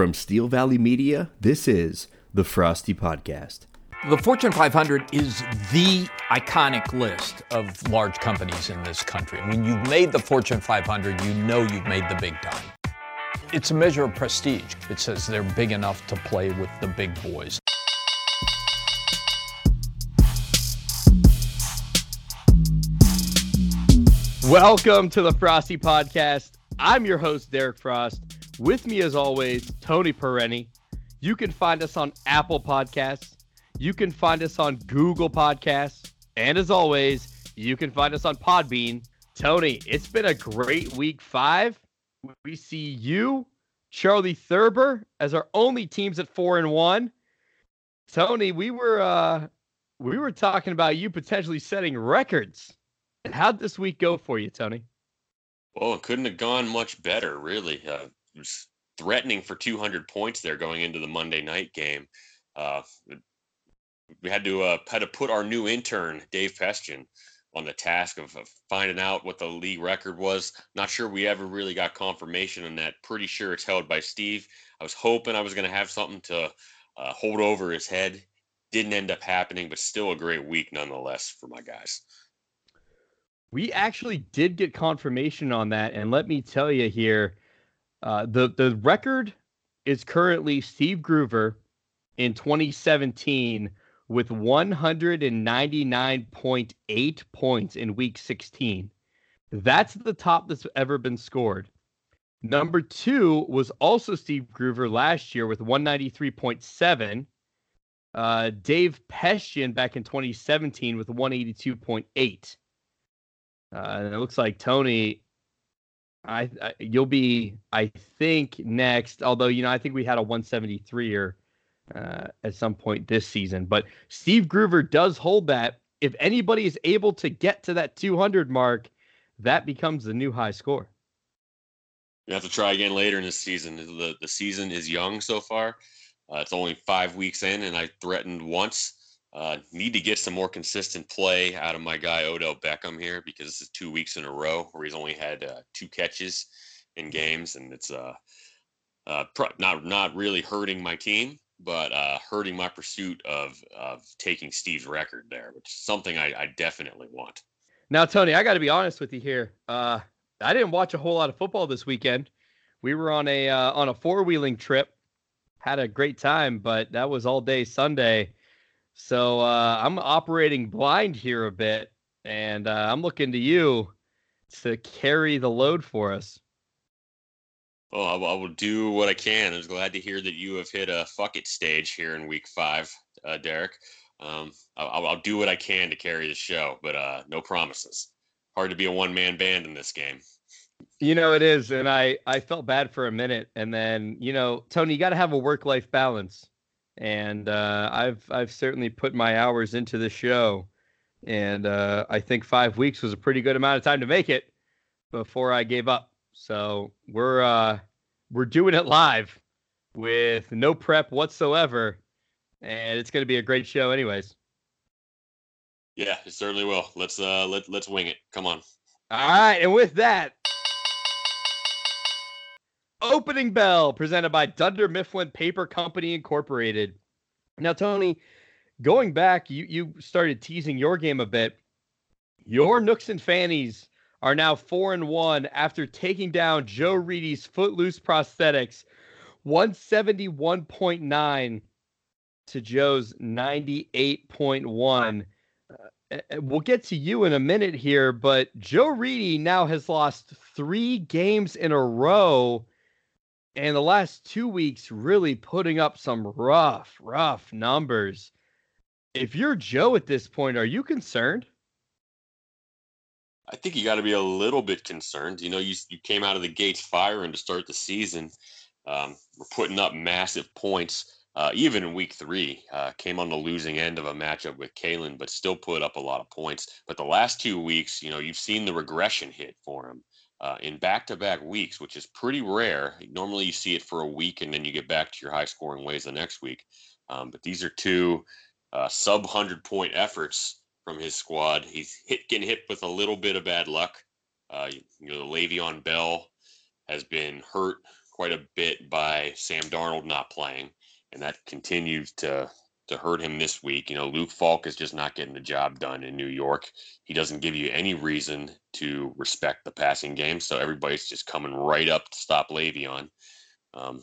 From Steel Valley Media, this is the Frosty Podcast. The Fortune 500 is the iconic list of large companies in this country. When you've made the Fortune 500, you know you've made the big time. It's a measure of prestige. It says they're big enough to play with the big boys. Welcome to the Frosty Podcast. I'm your host, Derek Frost. With me, as always, Tony Perenni. You can find us on Apple Podcasts. You can find us on Google Podcasts. And as always, you can find us on Podbean. Tony, it's been a great week five. We see you, Charley Thurber, as our only teams at four and one. Tony, we were uh we were talking about you potentially setting records. And how'd this week go for you, Tony? Well, it couldn't have gone much better, really. Uh, was threatening for 200 points there going into the Monday night game. Uh, we had to uh, had to put our new intern Dave Pestian on the task of, of, finding out what the league record was. Not sure we ever really got confirmation on that. Pretty sure it's held by Steve. I was hoping I was going to have something to uh, hold over his head. Didn't end up happening, but still a great week nonetheless for my guys. We actually did get confirmation on that, and let me tell you here, uh, the the record is currently Steve Groover in 2017 with 199.8 points in week 16. That's the top that's ever been scored. Number two was also Steve Groover last year with 193.7. Uh, Dave Pestian back in 2017 with 182.8. Uh, and it looks like Tony I, I, you'll be I think next. Although you know I think we had a 173 or uh, at some point this season, but Steve Groover does hold that. If anybody is able to get to that 200 mark, that becomes the new high score. You have to try again later in the season. The the season is young so far. Uh, it's only five weeks in, and I threatened once uh, need to get some more consistent play out of my guy Odell Beckham here because this is two weeks in a row where he's only had uh, two catches in games, and it's uh, uh, not not really hurting my team, but uh, hurting my pursuit of of taking Steve's record there, which is something I, I definitely want. Now, Tony, I got to be honest with you here. Uh, I didn't watch a whole lot of football this weekend. We were on a uh, on a four wheeling trip, had a great time, but that was all day Sunday so uh, I'm operating blind here a bit, and uh, I'm looking to you to carry the load for us. Well, I, I, will do what I can. I'm glad to hear that you have hit a fuck it stage here in week five, uh, Derek. Um, I'll, I'll, do what I can to carry the show, but uh, no promises. Hard to be a one man band in this game. You know it is, and I I felt bad for a minute, and then you know Tony, you got to have a work life balance and uh, I've I've certainly put my hours into the show, and uh, I think five weeks was a pretty good amount of time to make it before I gave up. So we're uh, we're doing it live with no prep whatsoever, and it's going to be a great show, anyways. Yeah, it certainly will. Let's uh let let's wing it. Come on. All right, and with that, Opening Bell, presented by Dunder Mifflin Paper Company Incorporated. Now, Tony, going back, you you started teasing your game a bit. Your Nooks and Fannies are now four and one after taking down Joe Reedy's Footloose Prosthetics, one seventy one point nine to Joe's ninety eight point one. Uh, we'll get to you in a minute here, but Joe Reedy now has lost three games in a row and the last two weeks really putting up some rough, rough numbers. If you're Joe at this point, are you concerned? I think you got to be a little bit concerned. You know, you you came out of the gates firing to start the season. Um, we're putting up massive points. Uh, even in week three, uh, came on the losing end of a matchup with Kalen, but still put up a lot of points. But the last two weeks, you know, you've seen the regression hit for him uh, in back-to-back weeks, which is pretty rare. Normally, you see it for a week and then you get back to your high-scoring ways the next week. Um, but these are two uh, sub hundred point efforts from his squad. He's hit getting hit with a little bit of bad luck. Uh, you know, Le'Veon Bell has been hurt quite a bit by Sam Darnold not playing, and that continues to to hurt him this week. You know, Luke Falk is just not getting the job done in New York. He doesn't give you any reason to respect the passing game, so everybody's just coming right up to stop Le'Veon. Um,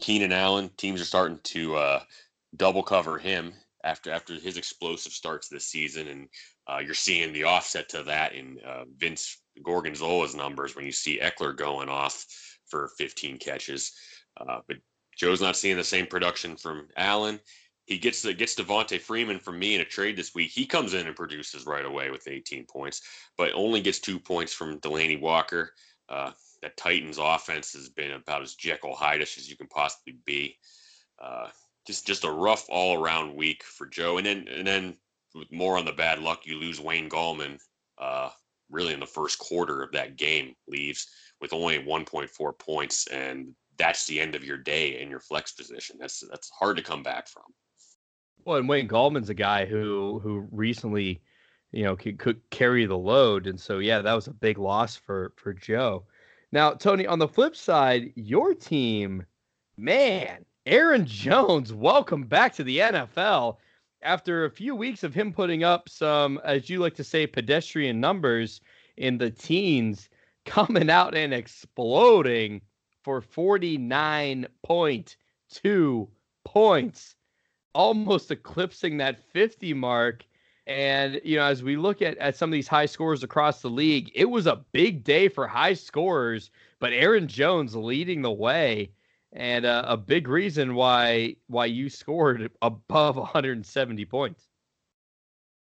Keenan Allen, teams are starting to uh, double cover him after after his explosive starts this season, and uh, you're seeing the offset to that in uh, Vince Gorgonzola's numbers when you see Ekeler going off for 15 catches. Uh, but Joe's not seeing the same production from Allen. He gets the gets Devonta Freeman from me in a trade this week. He comes in and produces right away with 18 points, but only gets two points from Delanie Walker. Uh, that Titans offense has been about as Jekyll Hyde-ish as you can possibly be. Uh, just just a rough all around week for Joe. And then and then with more on the bad luck, you lose Wayne Gallman. Uh, really in the first quarter of that game leaves with only 1.4 points, and that's the end of your day in your flex position. That's that's hard to come back from. Well, and Wayne Gallman's a guy who who recently, you know, could, could carry the load, and so yeah, that was a big loss for for Joe. Now, Tony, on the flip side, your team, man, Aaron Jones, welcome back to the NFL. After a few weeks of him putting up some, as you like to say, pedestrian numbers in the teens, coming out and exploding for 49.2 points, almost eclipsing that 50 mark. And, you know, as we look at, at some of these high scores across the league, it was a big day for high scorers, but Aaron Jones leading the way and uh, a big reason why why you scored above 170 points.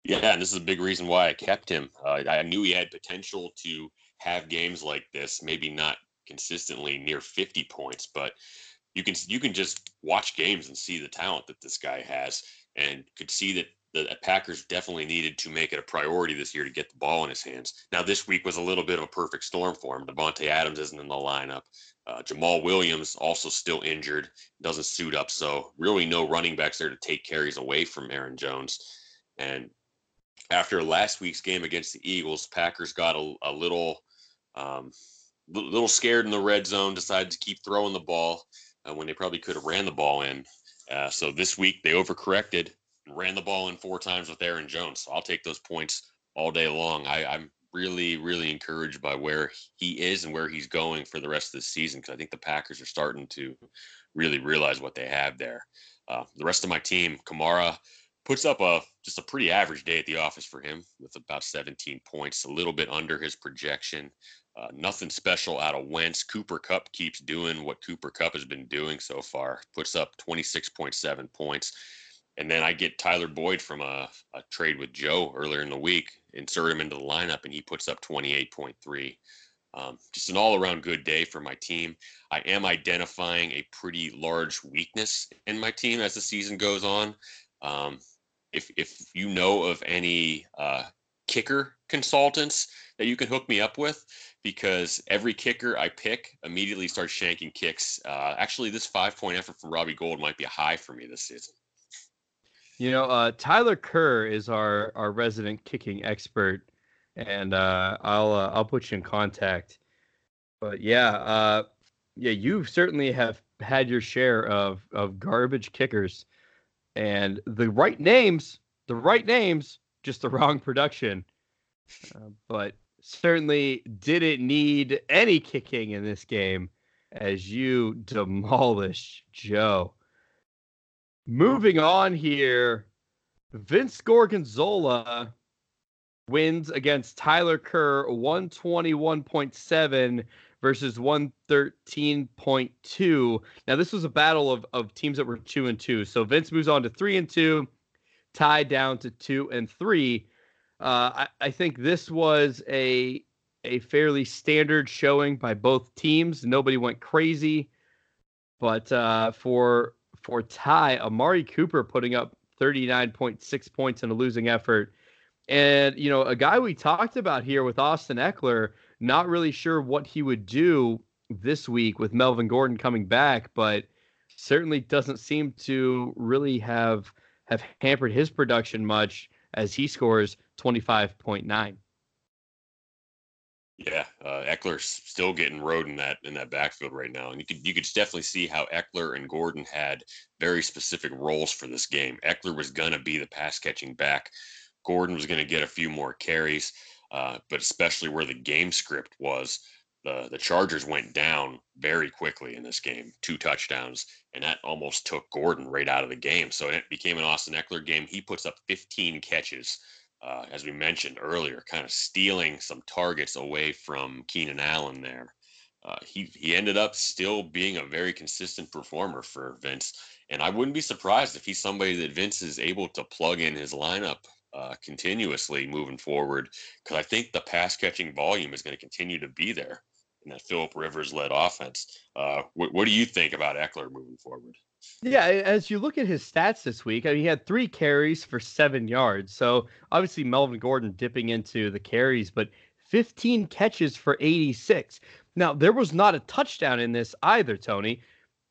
Yeah, and this is a big reason why I kept him. Uh, I knew he had potential to have games like this, maybe not consistently near 50 points, but you can you can just watch games and see the talent that this guy has, and could see that the Packers definitely needed to make it a priority this year to get the ball in his hands. Now, this week was a little bit of a perfect storm for him. Davante Adams isn't in the lineup. Uh, Jamaal Williams also still injured, doesn't suit up. So really, no running backs there to take carries away from Aaron Jones. And after last week's game against the Eagles, Packers got a, a little, um, little scared in the red zone. Decided to keep throwing the ball uh, when they probably could have ran the ball in. Uh, so this week they overcorrected, ran the ball in four times with Aaron Jones. So I'll take those points all day long. I, I'm really, really encouraged by where he is and where he's going for the rest of the season because I think the Packers are starting to really realize what they have there. Uh, the rest of my team, Kamara puts up a just a pretty average day at the office for him with about 17 points, a little bit under his projection. Uh, nothing special out of Wentz. Cooper Kupp keeps doing what Cooper Kupp has been doing so far. Puts up 26.7 points. And then I get Tyler Boyd from a, a trade with Joe earlier in the week, insert him into the lineup, and he puts up 28.3. Um, just an all around good day for my team. I am identifying a pretty large weakness in my team as the season goes on. Um, if, if you know of any uh, kicker consultants that you can hook me up with, because every kicker I pick immediately starts shanking kicks. Uh, actually, this five point effort from Robbie Gould might be a high for me this season. You know, uh, Tyler Kerr is our our resident kicking expert, and uh, I'll uh, I'll put you in contact. But yeah, uh, yeah, you certainly have had your share of of garbage kickers, and the right names, the right names, just the wrong production. Uh, but certainly didn't need any kicking in this game as you demolish Joe. Moving on here, Vince Gorgonzola wins against Tyler Kerr 121.7 versus 113.2. Now this was a battle of, of teams that were two and two. So Vince moves on to three and two, tied down to two and three. Uh, I, I think this was a a fairly standard showing by both teams. Nobody went crazy, but uh, for for Ty, Amari Cooper putting up 39.6 points in a losing effort. And, you know, a guy we talked about here with Austin Ekeler, not really sure what he would do this week with Melvin Gordon coming back, but certainly doesn't seem to really have have hampered his production much as he scores 25.9. Yeah, uh, Ekeler's still getting rode in that in that backfield right now, and you could you could definitely see how Ekeler and Gordon had very specific roles for this game. Ekeler was gonna be the pass catching back. Gordon was gonna get a few more carries, uh, but especially where the game script was, the the Chargers went down very quickly in this game, two touchdowns, and that almost took Gordon right out of the game. So it became an Austin Ekeler game. He puts up 15 catches uh, as we mentioned earlier, kind of stealing some targets away from Keenan Allen there. Uh, he he ended up still being a very consistent performer for Vince, and I wouldn't be surprised if he's somebody that Vince is able to plug in his lineup uh, continuously moving forward. Because I think the pass catching volume is going to continue to be there in that Philip Rivers led offense. Uh, what, what do you think about Ekeler moving forward? Yeah, as you look at his stats this week, I mean, he had three carries for seven yards. So obviously Melvin Gordon dipping into the carries, but 15 catches for 86. Now there was not a touchdown in this either, Tony.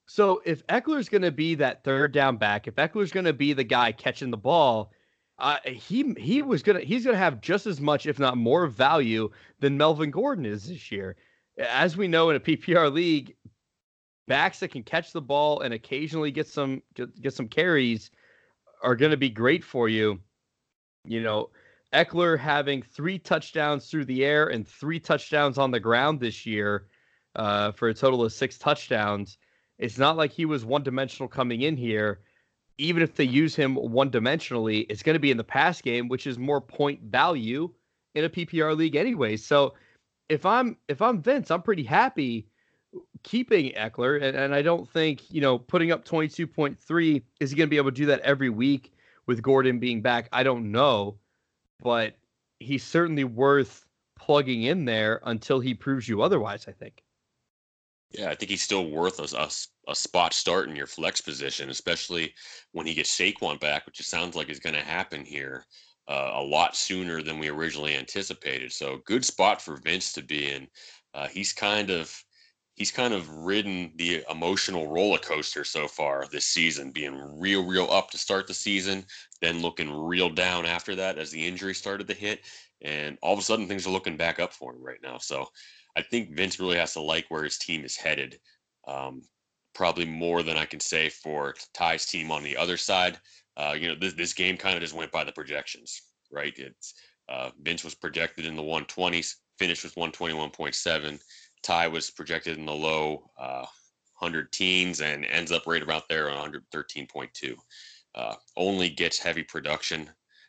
So if Ekeler's going to be that third down back, if Ekeler's going to be the guy catching the ball, uh, he he was gonna he's gonna have just as much, if not more, value than Melvin Gordon is this year. As we know in a PPR league, backs that can catch the ball and occasionally get some get, some carries are going to be great for you. You know, Ekeler having three touchdowns through the air and three touchdowns on the ground this year uh, for a total of six touchdowns. It's not like he was one dimensional coming in here. Even if they use him one dimensionally, it's going to be in the pass game, which is more point value in a PPR league anyway. So if I'm if I'm Vince, I'm pretty happy keeping Ekeler, and, and I don't think you know putting up 22.3 is he going to be able to do that every week with Gordon being back. I don't know, but he's certainly worth plugging in there until he proves you otherwise. I think. Yeah, I think he's still worth us, a, a, spot start in your flex position, especially when he gets Saquon back, which it sounds like is going to happen here uh, a lot sooner than we originally anticipated. So, good spot for Vince to be in. Uh, he's kind of he's kind of ridden the emotional roller coaster so far this season, being real, real up to start the season, then looking real down after that as the injury started to hit. And all of a sudden, things are looking back up for him right now. So I think Vince really has to like where his team is headed. Um, probably more than I can say for Ty's team on the other side. Uh, you know, this, this game kind of just went by the projections, right? It's uh, Vince was projected in the 120s, finished with 121.7. Ty was projected in the low uh, 100 teens and ends up right about there on 113.2. Uh, only gets heavy production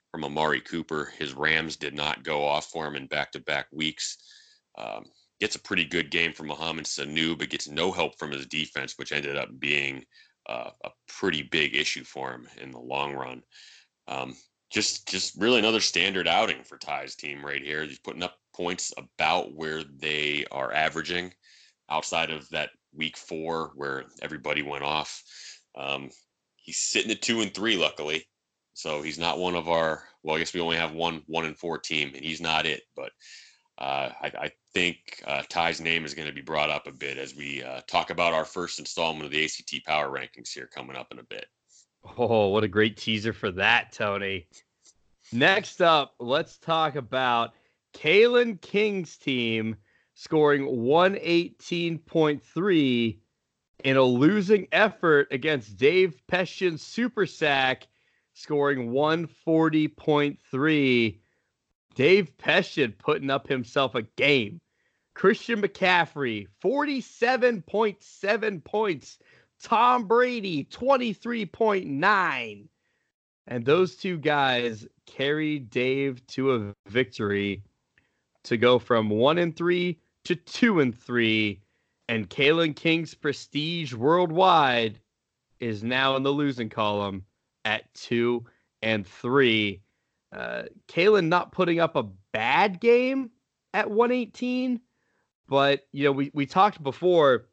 from Amari Cooper. His Rams did not go off for him in back to back weeks. Um, gets a pretty good game from Mohamed Sanu, but gets no help from his defense, which ended up being uh, a pretty big issue for him in the long run. Um, just, just really another standard outing for Ty's team right here. He's putting up points about where they are averaging outside of that week four where everybody went off. Um, he's sitting at two and three, luckily. So he's not one of our. Well, I guess we only have one one and four team, and he's not it. But uh, I, I, think uh, Ty's name is going to be brought up a bit as we uh, talk about our first installment of the ACT Power Rankings here coming up in a bit. Oh, what a great teaser for that, Tony. Next up, let's talk about Kalen King's team scoring 118.3 in a losing effort against Dave Peshtian's Super Sack, scoring 140.3. Dave Peshtian putting up himself a game. Christian McCaffrey, 47.7 points. Tom Brady, 23.9. And those two guys carried Dave to a victory to go from one and three to two and three, and Kalen King's prestige worldwide is now in the losing column at two and three. Uh, Kalen not putting up a bad game at 118, but you know we we talked before.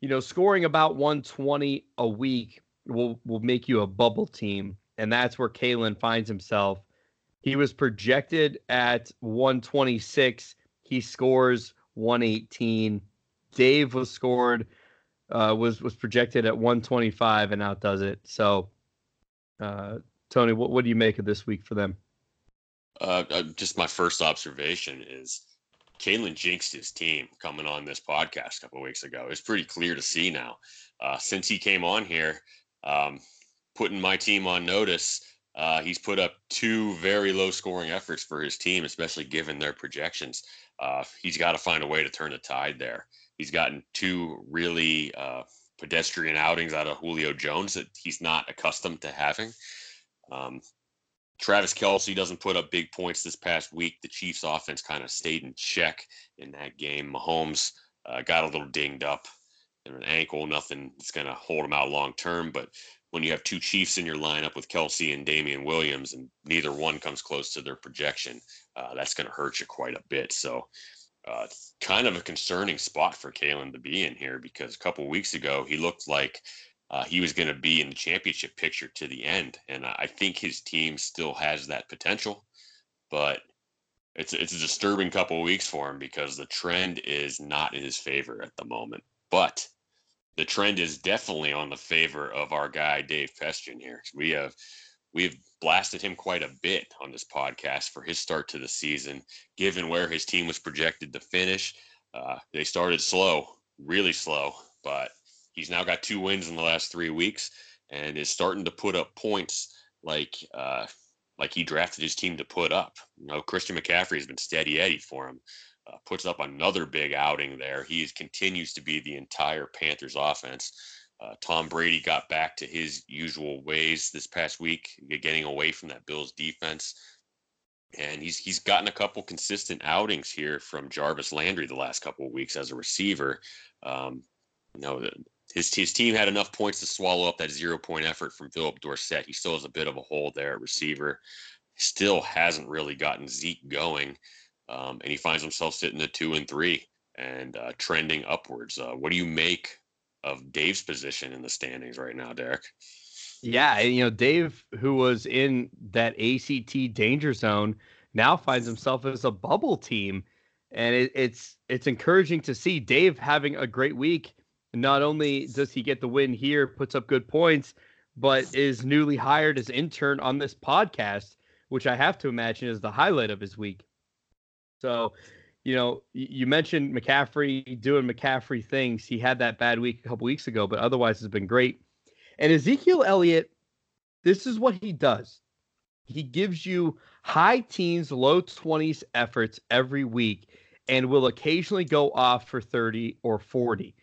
You know, scoring about 120 a week will will make you a bubble team, and that's where Kalen finds himself he was projected at 126. He scores 118. Dave was scored uh, was was projected at 125 and outdoes it. So, uh, Tony, what what do you make of this week for them? Uh, uh just my first observation is Kalen jinxed his team coming on this podcast a couple weeks ago. It's pretty clear to see now. Uh, since he came on here, um, putting my team on notice, uh, he's put up two very low scoring efforts for his team, especially given their projections. Uh, he's got to find a way to turn the tide there. He's gotten two really uh, pedestrian outings out of Julio Jones that he's not accustomed to having. Um, Travis Kelce doesn't put up big points this past week. The Chiefs' offense kind of stayed in check in that game. Mahomes uh, got a little dinged up in an ankle, nothing that's going to hold him out long term. But when you have two Chiefs in your lineup with Kelce and Damien Williams, and neither one comes close to their projection, uh, that's going to hurt you quite a bit. So, uh, kind of a concerning spot for Kalen to be in here because a couple weeks ago he looked like uh, he was going to be in the championship picture to the end, and I think his team still has that potential, but it's it's a disturbing couple of weeks for him because the trend is not in his favor at the moment. But the trend is definitely on the favor of our guy Dave Pestian here. We have we've blasted him quite a bit on this podcast for his start to the season, given where his team was projected to finish. Uh, they started slow, really slow, but He's now got two wins in the last three weeks and is starting to put up points like uh, like he drafted his team to put up. You know, Christian McCaffrey has been steady Eddie for him. Uh, puts up another big outing there. He is, continues to be the entire Panthers offense. Uh, Tom Brady got back to his usual ways this past week, getting away from that Bills defense. And he's he's gotten a couple consistent outings here from Jarvis Landry the last couple of weeks as a receiver. Um, you know, his his team had enough points to swallow up that zero point effort from Phillip Dorsett. He still has a bit of a hole there at receiver. Still hasn't really gotten Zeke going, um, and he finds himself sitting at two and three and uh, trending upwards. Uh, what do you make of Dave's position in the standings right now, Derek? Yeah, you know, Dave, who was in that ACT danger zone, now finds himself as a bubble team, and it, it's it's encouraging to see Dave having a great week not only does he get the win here, puts up good points, but is newly hired as intern on this podcast, which I have to imagine is the highlight of his week. So, you know, you mentioned McCaffrey doing McCaffrey things. He had that bad week a couple weeks ago, but otherwise has been great. And Ezekiel Elliott, this is what he does. He gives you high teens, low 20s efforts every week and will occasionally go off for 30 or 40.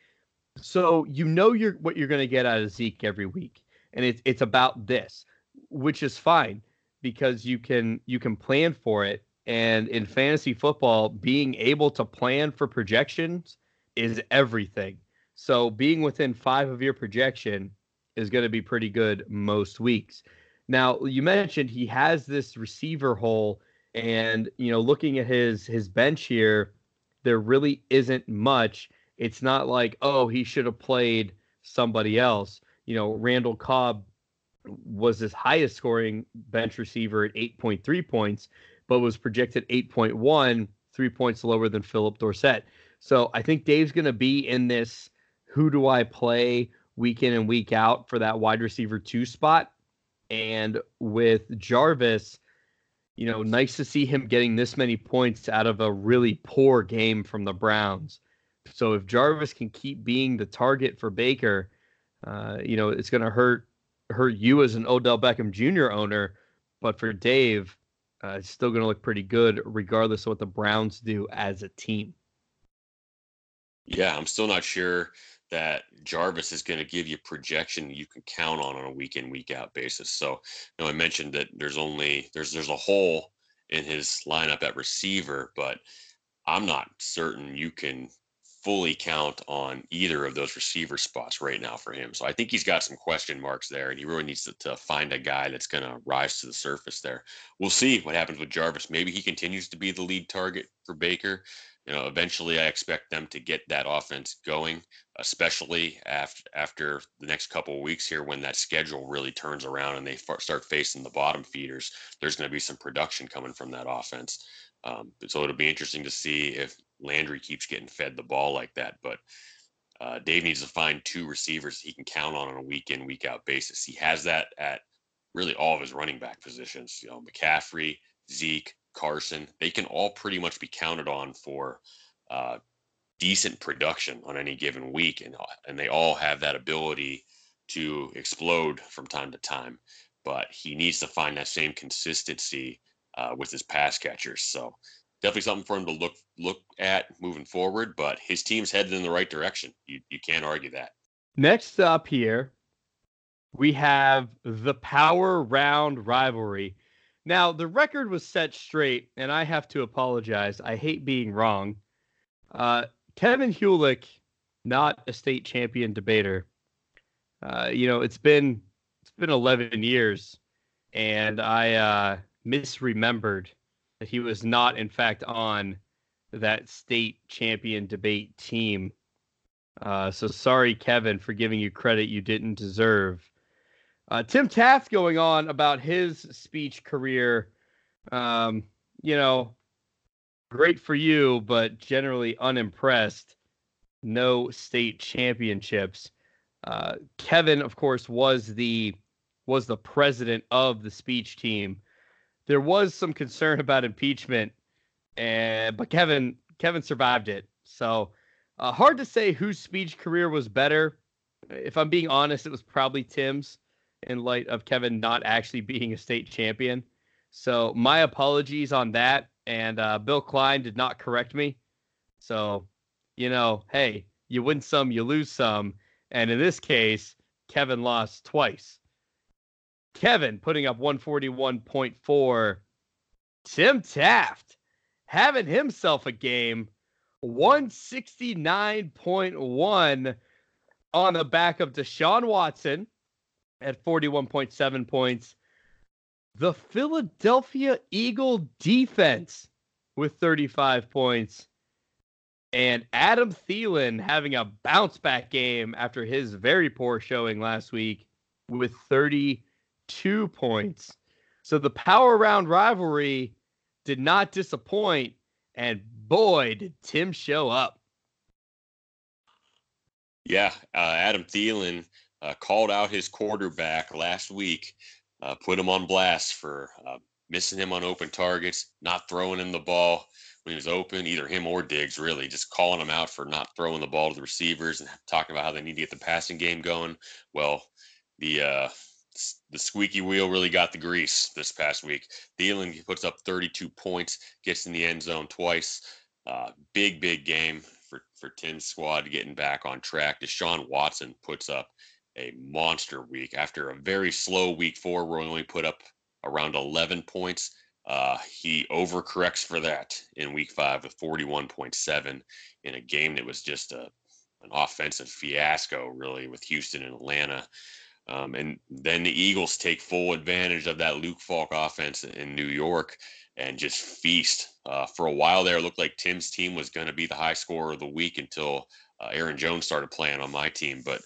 So you know you're what you're going to get out of Zeke every week, and it's it's about this, which is fine because you can you can plan for it. And in fantasy football, being able to plan for projections is everything. So being within five of your projection is going to be pretty good most weeks. Now you mentioned he has this receiver hole, and you know looking at his his bench here, there really isn't much it's not like, oh, he should have played somebody else. You know, Randall Cobb was his highest scoring bench receiver at 8.3 points, but was projected 8.1, three points lower than Phillip Dorsett. So I think Dave's going to be in this who do I play week in and week out for that wide receiver two spot. And with Jarvis, you know, nice to see him getting this many points out of a really poor game from the Browns. So if Jarvis can keep being the target for Baker, uh, you know, it's going to hurt hurt you as an Odell Beckham Jr. owner, but for Dave, uh, it's still going to look pretty good regardless of what the Browns do as a team. Yeah, I'm still not sure that Jarvis is going to give you projection you can count on on a week in week out basis. So, you know, I mentioned that there's only there's there's a hole in his lineup at receiver, but I'm not certain you can fully count on either of those receiver spots right now for him. So I think he's got some question marks there, and he really needs to, to find a guy that's going to rise to the surface there. We'll see what happens with Jarvis. Maybe he continues to be the lead target for Baker. You know, eventually I expect them to get that offense going, especially after after the next couple of weeks here when that schedule really turns around and they start facing the bottom feeders. There's going to be some production coming from that offense. Um, so it'll be interesting to see if Landry keeps getting fed the ball like that. But uh, Dave needs to find two receivers he can count on on a week in, week out basis. He has that at really all of his running back positions. You know, McCaffrey, Zeke, Carson, they can all pretty much be counted on for uh, decent production on any given week, and and they all have that ability to explode from time to time. But he needs to find that same consistency uh, with his pass catchers. So definitely something for him to look look at moving forward. But his team's headed in the right direction. You you can't argue that. Next up here, we have the power round rivalry. Now the record was set straight, and I have to apologize. I hate being wrong. Uh, Kevin Hewlick, not a state champion debater. Uh, you know, it's been it's been 11 years, and I uh, misremembered that he was not, in fact, on that state champion debate team. Uh, so sorry, Kevin, for giving you credit you didn't deserve. Uh, Tim Taft going on about his speech career. Um, you know, great for you, but generally unimpressed. No state championships. Uh, Kevin, of course, was the was the president of the speech team. There was some concern about impeachment, and but Kevin Kevin survived it. So uh, hard to say whose speech career was better. If I'm being honest, it was probably Tim's in light of Kevin not actually being a state champion. So my apologies on that. And uh, Bill Klein did not correct me. So, you know, hey, you win some, you lose some. And in this case, Kevin lost twice. Kevin putting up 141.4. Tim Taft having himself a game 169.1 on the back of Deshaun Watson at 41.7 points. The Philadelphia Eagle defense with 35 points. And Adam Thielen having a bounce back game after his very poor showing last week with 32 points. So the power round rivalry did not disappoint. And boy, did Tim show up. Yeah, uh, Adam Thielen uh, called out his quarterback last week, uh, put him on blast for uh, missing him on open targets, not throwing him the ball when he was open, either him or Diggs, really, just calling him out for not throwing the ball to the receivers and talking about how they need to get the passing game going. Well, the uh, the squeaky wheel really got the grease this past week. Thielen puts up 32 points, gets in the end zone twice. Uh, big, big game for, for Tim's squad getting back on track. Deshaun Watson puts up a monster week after a very slow week four where he only put up around 11 points. Uh, he overcorrects for that in week five with 41.7 in a game that was just a, an offensive fiasco, really, with Houston and Atlanta. Um, and then the Eagles take full advantage of that Luke Falk offense in New York and just feast. Uh, for a while there, it looked like Tim's team was going to be the high scorer of the week until uh, Aaron Jones started playing on my team. But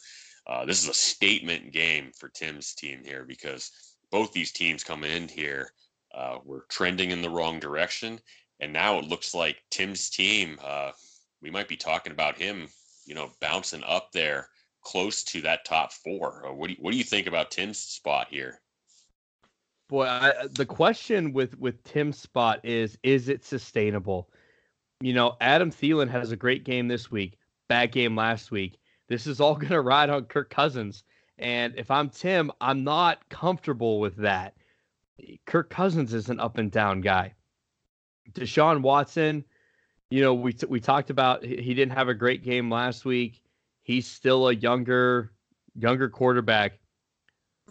uh, this is a statement game for Tim's team here because both these teams coming in here uh, were trending in the wrong direction. And now it looks like Tim's team, uh, we might be talking about him, you know, bouncing up there close to that top four. Uh, what do you, what do you think about Tim's spot here? Boy, I, the question with with Tim's spot is is it sustainable? You know, Adam Thielen has a great game this week, bad game last week. This is all going to ride on Kirk Cousins. And if I'm Tim, I'm not comfortable with that. Kirk Cousins is an up and down guy. Deshaun Watson, you know, we t- we talked about he didn't have a great game last week. He's still a younger younger quarterback.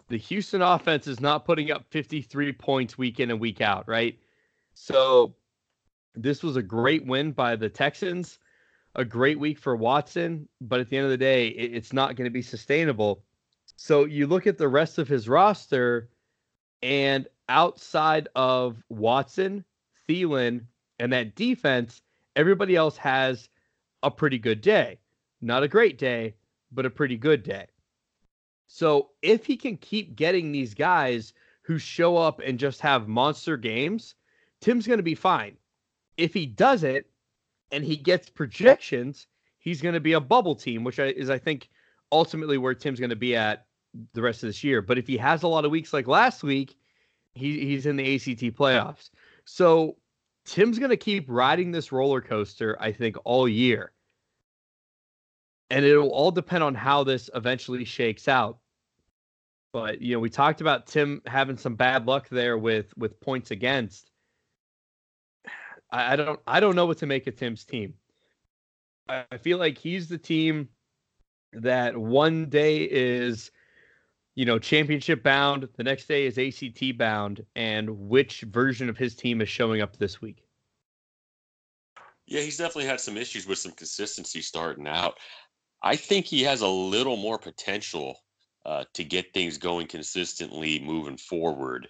The Houston offense is not putting up 53 points week in and week out, right? So this was a great win by the Texans, a great week for Watson, but at the end of the day, it, it's not going to be sustainable. So you look at the rest of his roster, and outside of Watson, Thielen, and that defense, everybody else has a pretty good day. Not a great day, but a pretty good day. So if he can keep getting these guys who show up and just have monster games, Tim's going to be fine. If he does it and he gets projections, he's going to be a bubble team, which is, I think, ultimately where Tim's going to be at the rest of this year. But if he has a lot of weeks like last week, he, he's in the ACT playoffs. So Tim's going to keep riding this roller coaster, I think, all year. And it'll all depend on how this eventually shakes out. But, you know, we talked about Tim having some bad luck there with with points against. I, I don't I don't know what to make of Tim's team. I, I feel like he's the team that one day is you know, championship bound. The next day is ACT bound, and which version of his team is showing up this week? Yeah, he's definitely had some issues with some consistency starting out. I think he has a little more potential uh, to get things going consistently moving forward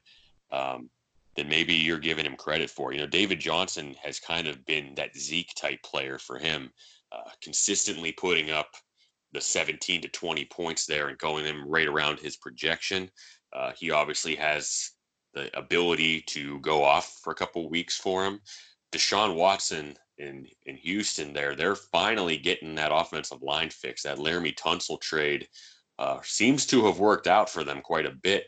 um, than maybe you're giving him credit for. You know, David Johnson has kind of been that Zeke type player for him, uh, consistently putting up the 17 to 20 points there and going in right around his projection. Uh, he obviously has the ability to go off for a couple weeks for him. Deshaun Watson in in Houston, there they're finally getting that offensive line fix. That Laremy Tunsil trade uh, seems to have worked out for them quite a bit.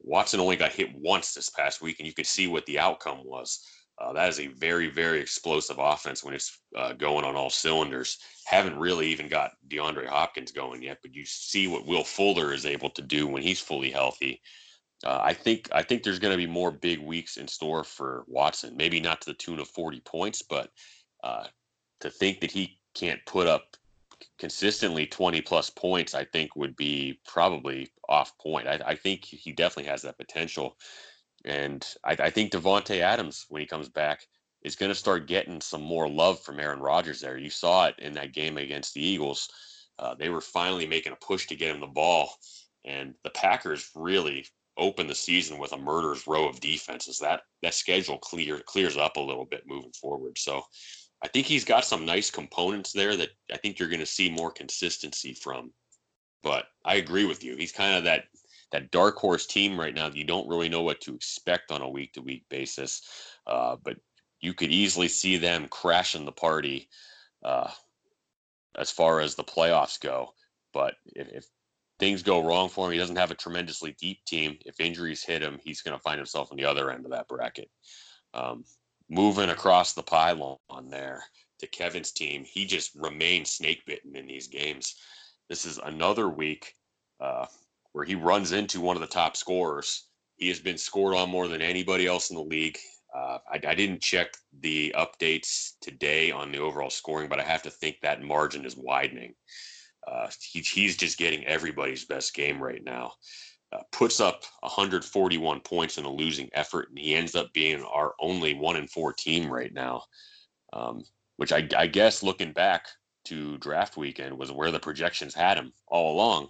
Watson only got hit once this past week, and you could see what the outcome was. Uh, that is a very, very explosive offense when it's uh, going on all cylinders. Haven't really even got DeAndre Hopkins going yet, but you see what Will Fuller is able to do when he's fully healthy. Uh, I think I think there's going to be more big weeks in store for Watson. Maybe not to the tune of 40 points, but uh, to think that he can't put up consistently 20 plus points, I think would be probably off point. I, I think he definitely has that potential. And I, I think Davante Adams, when he comes back, is going to start getting some more love from Aaron Rodgers there. You saw it in that game against the Eagles. Uh, they were finally making a push to get him the ball, and the Packers really opened the season with a murderer's row of defenses. That that schedule clear clears up a little bit moving forward. So I think he's got some nice components there that I think you're going to see more consistency from. But I agree with you. He's kind of that that dark horse team right now. You don't really know what to expect on a week to week basis, uh, but you could easily see them crashing the party uh, as far as the playoffs go. But if, if, things go wrong for him, he doesn't have a tremendously deep team. If injuries hit him, he's going to find himself on the other end of that bracket. Um, moving across the pylon there to Kevin's team, he just remains snake bitten in these games. This is another week uh, where he runs into one of the top scorers. He has been scored on more than anybody else in the league. Uh, I, I, didn't check the updates today on the overall scoring, but I have to think that margin is widening. Uh, he, he's just getting everybody's best game right now. Uh, puts up 141 points in a losing effort, and he ends up being our only one in four team right now. Um, which I, I guess looking back to draft weekend was where the projections had him all along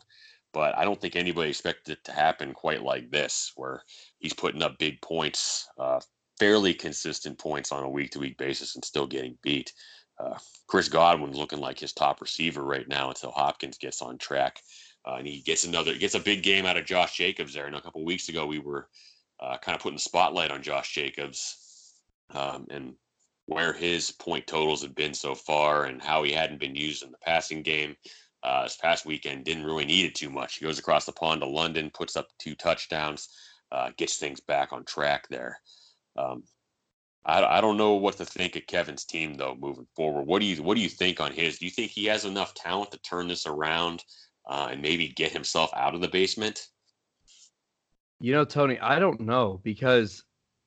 but I don't think anybody expected it to happen quite like this, where he's putting up big points, uh, fairly consistent points on a week to week basis and still getting beat. Uh, Chris Godwin's looking like his top receiver right now until Hopkins gets on track. Uh, and he gets another, gets a big game out of Josh Jacobs there. And a couple weeks ago, we were uh, kind of putting the spotlight on Josh Jacobs um, and where his point totals had been so far and how he hadn't been used in the passing game uh, this past weekend didn't really need it too much. He goes across the pond to London, puts up two touchdowns, uh, gets things back on track there. Um, I, I don't know what to think of Kevin's team though moving forward. What do you what do you think on his? Do you think he has enough talent to turn this around uh, and maybe get himself out of the basement? You know, Tony, I don't know because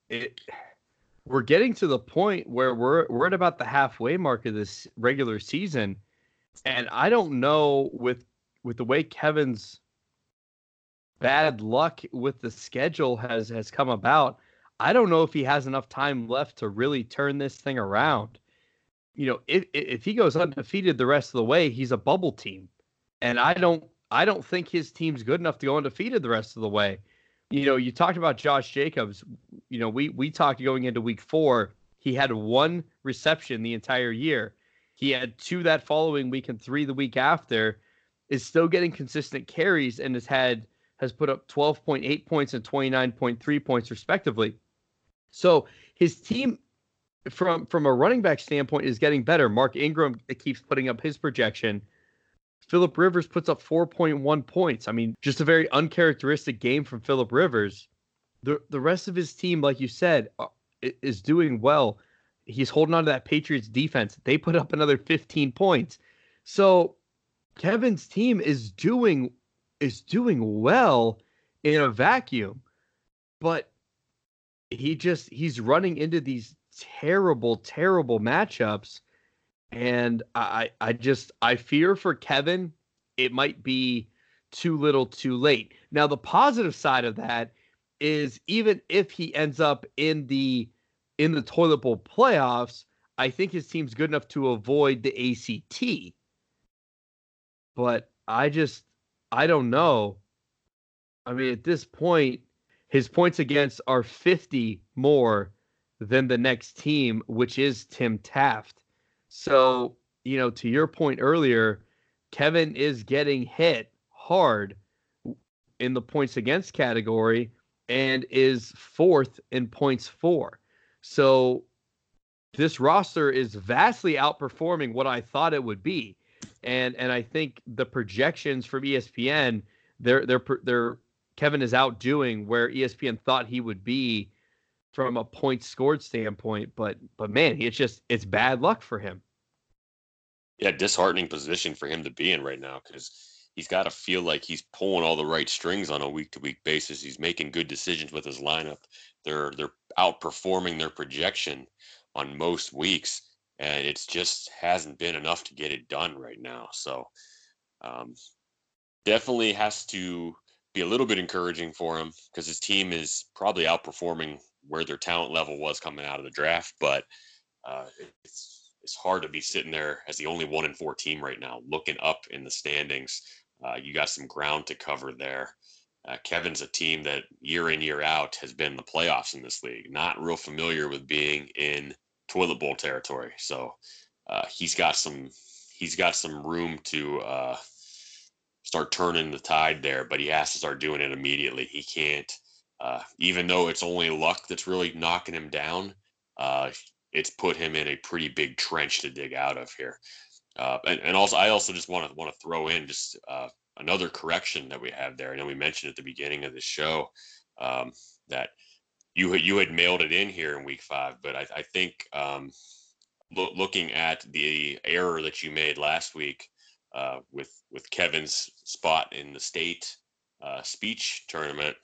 it we're getting to the point where we're we're at about the halfway mark of this regular season and I don't know with with the way Kevin's bad luck with the schedule has has come about. I don't know if he has enough time left to really turn this thing around. You know, if if he goes undefeated the rest of the way, he's a bubble team, and I don't I don't think his team's good enough to go undefeated the rest of the way. You know, you talked about Josh Jacobs. You know, we we talked going into week four. He had one reception the entire year. He had two that following week and three the week after. Is still getting consistent carries and has had has put up 12.8 points and 29.3 points respectively. So his team from from a running back standpoint is getting better. Mark Ingram keeps putting up his projection. Philip Rivers puts up 4.1 points. I mean, just a very uncharacteristic game from Philip Rivers. The the rest of his team, like you said, uh, is doing well. he's holding on to that Patriots defense. They put up another 15 points. So Kevin's team is doing is doing well in a vacuum. But he just he's running into these terrible, terrible matchups. And I I just I fear for Kevin it might be too little too late. Now the positive side of that is even if he ends up in the in the toilet bowl playoffs, I think his team's good enough to avoid the ACT. But I just I don't know. I mean, at this point, his points against are 50 more than the next team, which is Tim Taft. So, you know, to your point earlier, Kevin is getting hit hard in the points against category and is fourth in points for. So this roster is vastly outperforming what I thought it would be. And and I think the projections from ESPN they're they're they're Kevin is outdoing where ESPN thought he would be from a point scored standpoint, but but man, it's just it's bad luck for him. Yeah, disheartening position for him to be in right now because he's got to feel like he's pulling all the right strings on a week to week basis. He's making good decisions with his lineup. They're they're outperforming their projection on most weeks, and it's just hasn't been enough to get it done right now. So um, definitely has to be a little bit encouraging for him because his team is probably outperforming where their talent level was coming out of the draft, but uh, it's it's hard to be sitting there as the only one in four team right now, looking up in the standings uh, you got some ground to cover there. Uh, Kevin's a team that year in year out has been in the playoffs in this league. Not real familiar with being in toilet bowl territory, so uh, he's got some he's got some room to uh, start turning the tide there. But he has to start doing it immediately. He can't, uh, even though it's only luck that's really knocking him down. Uh, it's put him in a pretty big trench to dig out of here. Uh, and, and also, I also just want to want to throw in just uh, another correction that we have there. I know we mentioned at the beginning of the show um, that you had, you had mailed it in here in week five, but I, I think um, lo- looking at the error that you made last week uh, with with Kevin's spot in the state uh, speech tournament,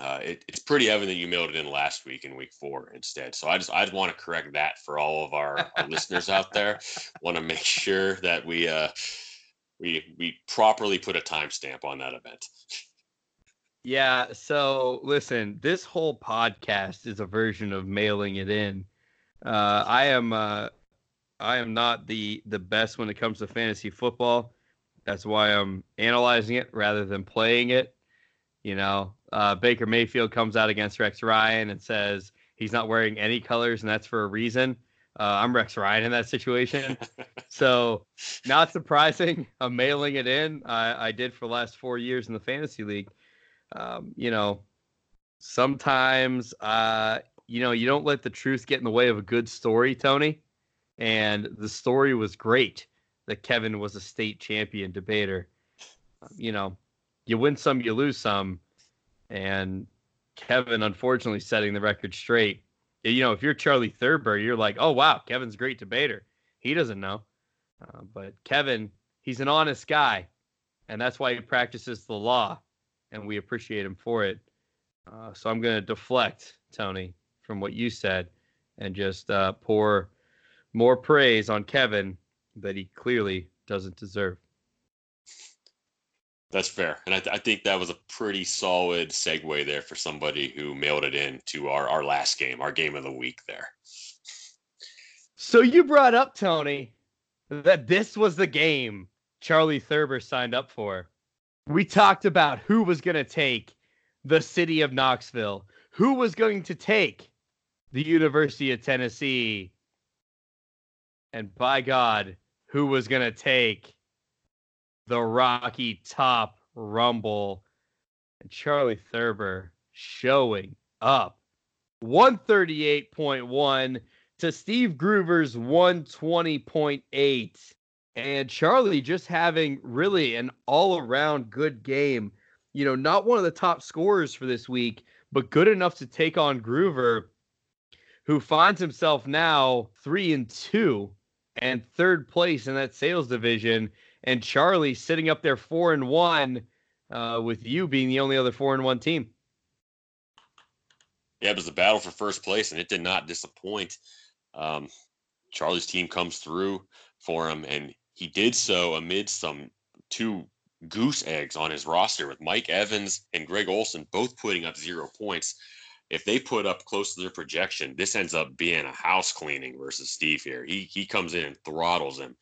uh, it, it's pretty evident you mailed it in last week in week four instead. So I just I want to correct that for all of our, our listeners out there. Want to make sure that we uh, we we properly put a timestamp on that event. Yeah. So listen, this whole podcast is a version of mailing it in. Uh, I am uh, I am not the the best when it comes to fantasy football. That's why I'm analyzing it rather than playing it. You know, uh, Baker Mayfield comes out against Rex Ryan and says he's not wearing any colors, and that's for a reason. Uh, I'm Rex Ryan in that situation. so, not surprising. I'm mailing it in. I, I, did for the last four years in the fantasy league. Um, you know, sometimes, uh, you know, you don't let the truth get in the way of a good story, Tony. And the story was great that Kevin was a state champion debater. You know, you win some, you lose some. And Kevin, unfortunately, setting the record straight. You know, if you're Charley Thurber, you're like, oh, wow, Kevin's great debater. He doesn't know. Uh, but Kevin, he's an honest guy. And that's why he practices the law. And we appreciate him for it. Uh, so I'm going to deflect, Tony, from what you said and just uh, pour more praise on Kevin that he clearly doesn't deserve. That's fair, and I, th- I, think that was a pretty solid segue there for somebody who mailed it in to our our last game, our game of the week there. So you brought up Tony that this was the game Charley Thurber signed up for. We talked about who was going to take the city of Knoxville, who was going to take the University of Tennessee, and by God, who was going to take the Rocky Top Rumble. And Charley Thurber showing up 138.1 to Steve Groover's 120.8. And Charley just having really an all around good game. You know, not one of the top scorers for this week, but good enough to take on Groover, who finds himself now three and two and third place in that sales division. And Charley sitting up there four and one, uh, with you being the only other four and one team. Yeah, it was a battle for first place, and it did not disappoint. Um, Charley's team comes through for him, and he did so amid some two goose eggs on his roster with Mike Evans and Greg Olsen both putting up zero points. If they put up close to their projection, this ends up being a house cleaning versus Steve here. He he comes in and throttles him.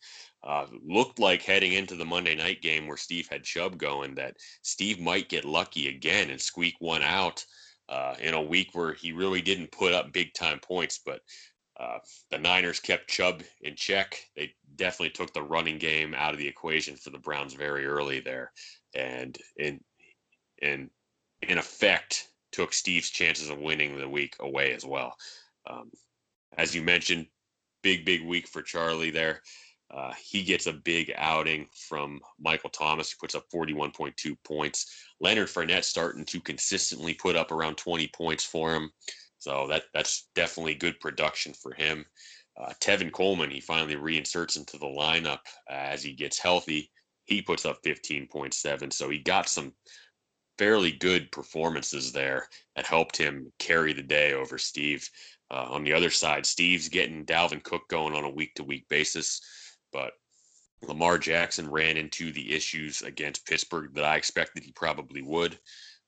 Uh, looked like heading into the Monday night game where Steve had Chubb going that Steve might get lucky again and squeak one out uh, in a week where he really didn't put up big time points. But uh, the Niners kept Chubb in check. They definitely took the running game out of the equation for the Browns very early there, and in in in effect took Steve's chances of winning the week away as well. Um, as you mentioned, big big week for Charley there. Uh, he gets a big outing from Michael Thomas, who puts up 41.2 points. Leonard Fournette starting to consistently put up around 20 points for him. So that that's definitely good production for him. Uh, Tevin Coleman, he finally reinserts into the lineup as he gets healthy. He puts up 15.7. So he got some fairly good performances there that helped him carry the day over Steve. Uh, on the other side, Steve's getting Dalvin Cook going on a week to week basis but Lamar Jackson ran into the issues against Pittsburgh that I expected he probably would.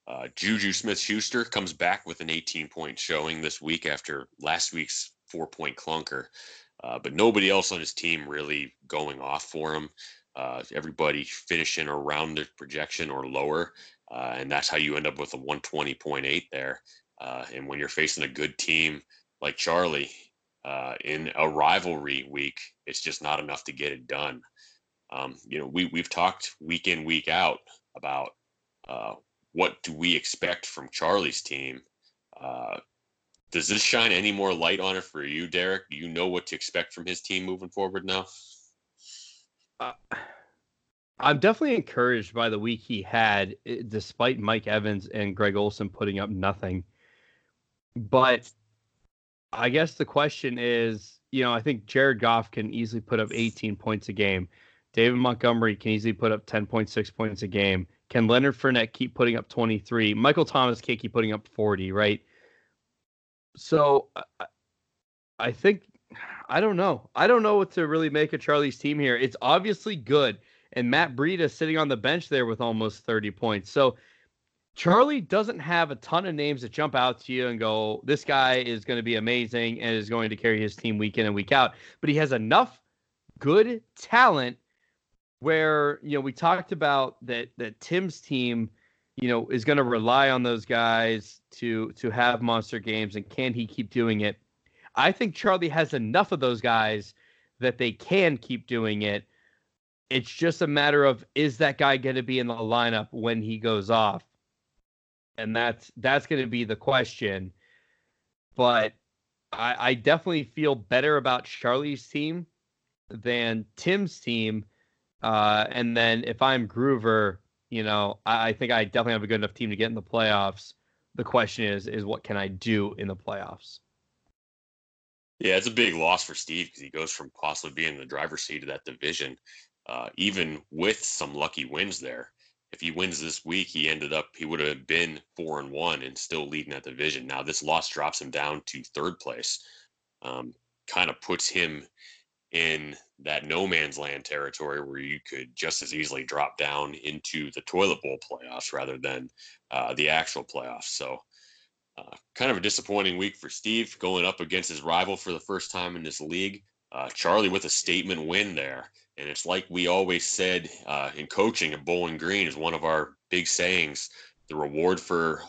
Uh, Juju Smith Schuster comes back with an 18 point showing this week after last week's four point clunker. Uh, but nobody else on his team really going off for him. Uh, everybody finishing around the projection or lower. Uh, and that's how you end up with a 120.8 there. Uh, and when you're facing a good team like Charley, uh, in a rivalry week, it's just not enough to get it done. Um, you know, we we've talked week in week out about uh, what do we expect from Charley's team. Uh, does this shine any more light on it for you, Derek? Do you know what to expect from his team moving forward now? Uh, I'm definitely encouraged by the week he had, eh, despite Mike Evans and Greg Olsen putting up nothing. But I guess the question is, you know, I think Jared Goff can easily put up 18 points a game. David Montgomery can easily put up 10.6 points a game. Can Leonard Fournette keep putting up 23? Michael Thomas can't keep putting up 40, right? So I, I think I don't know. I don't know what to really make of Charley's team here. It's obviously good, and Matt Breida sitting on the bench there with almost 30 points. So Charley doesn't have a ton of names that jump out to you and go, this guy is going to be amazing and is going to carry his team week in and week out. But he has enough good talent where, you know, we talked about that that Tim's team, you know, is going to rely on those guys to to have monster games and can he keep doing it? I think Charley has enough of those guys that they can keep doing it. It's just a matter of is that guy going to be in the lineup when he goes off? And that's that's going to be the question. But I, I definitely feel better about Charley's team than Tim's team. Uh, and then if I'm Groover, you know, I, I, think I definitely have a good enough team to get in the playoffs. The question is, is what can I do in the playoffs? Yeah, it's a big loss for Steve because he goes from possibly being in the driver's seat of that division, uh, even with some lucky wins there if he wins this week, he ended up he would have been four and one and still leading that division. Now this loss drops him down to third place, um, kind of puts him in that no man's land territory where you could just as easily drop down into the toilet bowl playoffs rather than uh, the actual playoffs. So. Uh, kind of a disappointing week for Steve going up against his rival for the first time in this league. Uh, Charley with a statement win there. And it's like we always said uh, in coaching at Bowling Green is one of our big sayings. The reward for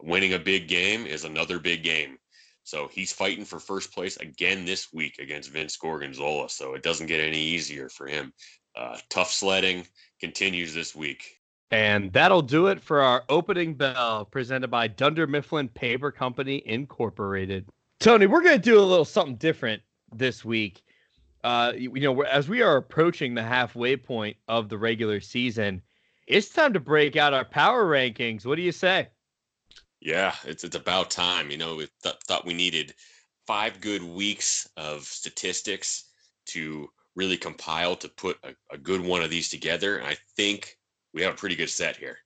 winning a big game is another big game. So he's fighting for first place again this week against Vince Gorgonzola. So it doesn't get any easier for him. Uh, tough sledding continues this week. And that'll do it for our opening bell presented by Dunder Mifflin Paper Company Incorporated. Tony, we're going to do a little something different this week uh, you, you know, as we are approaching the halfway point of the regular season, it's time to break out our power rankings. What do you say? Yeah, it's it's about time. You know, we th- thought we needed five good weeks of statistics to really compile to put a, a good one of these together. And I think we have a pretty good set here.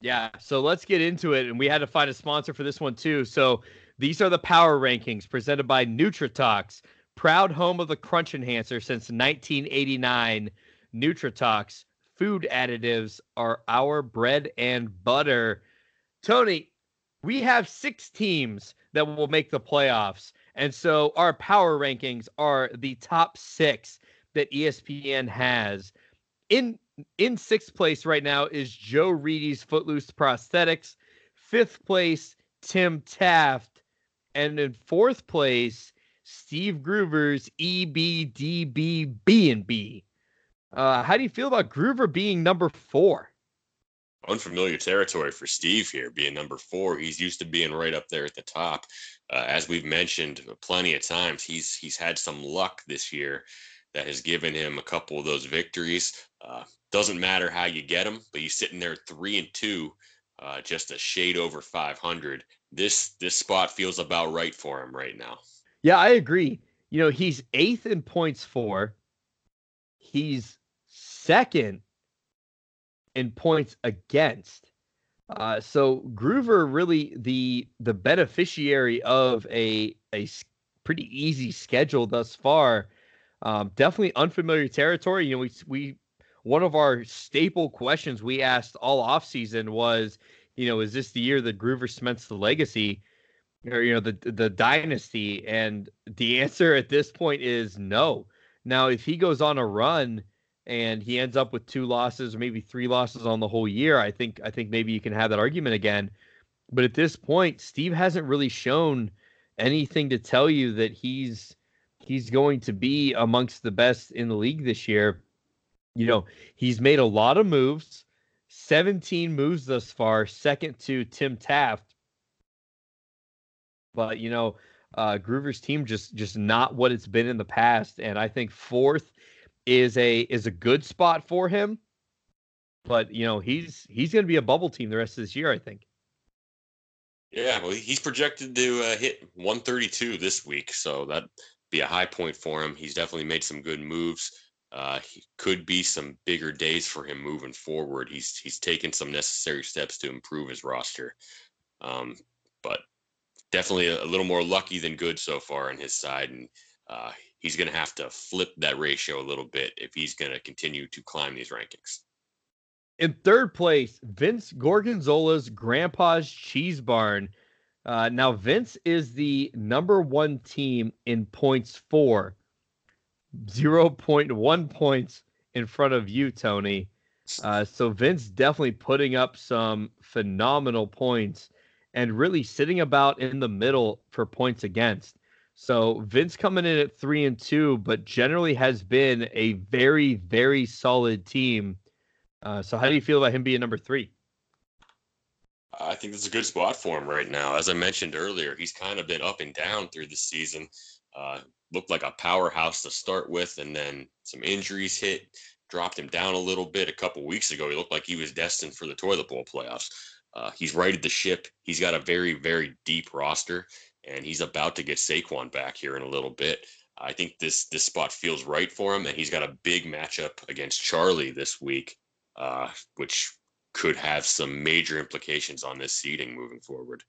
Yeah, so let's get into it. And we had to find a sponsor for this one too. So these are the power rankings presented by Nutritox, proud home of the crunch enhancer since 1989. Nutritox food additives are our bread and butter. Tony, we have six teams that will make the playoffs. And so our power rankings are the top six that ESPN has. In in sixth place right now is Joe Reedy's Footloose Prosthetics. Fifth place, Tim Taft. And in fourth place, Steve Groover's EBDB B&B. Uh, how do you feel about Groover being number four? Unfamiliar territory for Steve here, being number four. He's used to being right up there at the top. Uh, as we've mentioned plenty of times, he's he's had some luck this year that has given him a couple of those victories. Uh, doesn't matter how you get them, but he's sitting there three and two, uh, just a shade over 500. This this spot feels about right for him right now. Yeah, I agree. You know, he's eighth in points for. He's second in points against. Uh, so Groover really the the beneficiary of a a pretty easy schedule thus far. Um, definitely unfamiliar territory. You know, we we one of our staple questions we asked all off season was, you know, is this the year that Groover cements the legacy? Or you know the the dynasty and the answer at this point is no. Now if he goes on a run and he ends up with two losses or maybe three losses on the whole year i think i think maybe you can have that argument again. But at this point steve hasn't really shown anything to tell you that he's he's going to be amongst the best in the league this year. You know he's made a lot of moves 17 moves thus far second to tim taft but you know, uh, Groover's team just just not what it's been in the past, and I think fourth is a is a good spot for him. But you know, he's he's going to be a bubble team the rest of this year, I think. Yeah, well, he's projected to uh, hit 132 this week, so that be a high point for him. He's definitely made some good moves. Uh, he could be some bigger days for him moving forward. He's he's taken some necessary steps to improve his roster. Um, but definitely a, little more lucky than good so far on his side, and uh, he's going to have to flip that ratio a little bit if he's going to continue to climb these rankings. In third place, Vince Gorgonzola's Grandpa's Cheese Barn. Uh, now, Vince is the number one team in points for 0.1 points in front of you, Tony. Uh, so Vince definitely putting up some phenomenal points and really sitting about in the middle for points against. So Vince coming in at three and two, but generally has been a very, very solid team. Uh, so how do you feel about him being number three? I think it's a good spot for him right now. As I mentioned earlier, he's kind of been up and down through the season. Uh, looked like a powerhouse to start with, and then some injuries hit, dropped him down a little bit. A couple weeks ago, he looked like he was destined for the toilet bowl playoffs. Uh, he's righted the ship. He's got a very, very deep roster, and he's about to get Saquon back here in a little bit. I think this this spot feels right for him, and he's got a big matchup against Charley this week, uh, which could have some major implications on this seeding moving forward.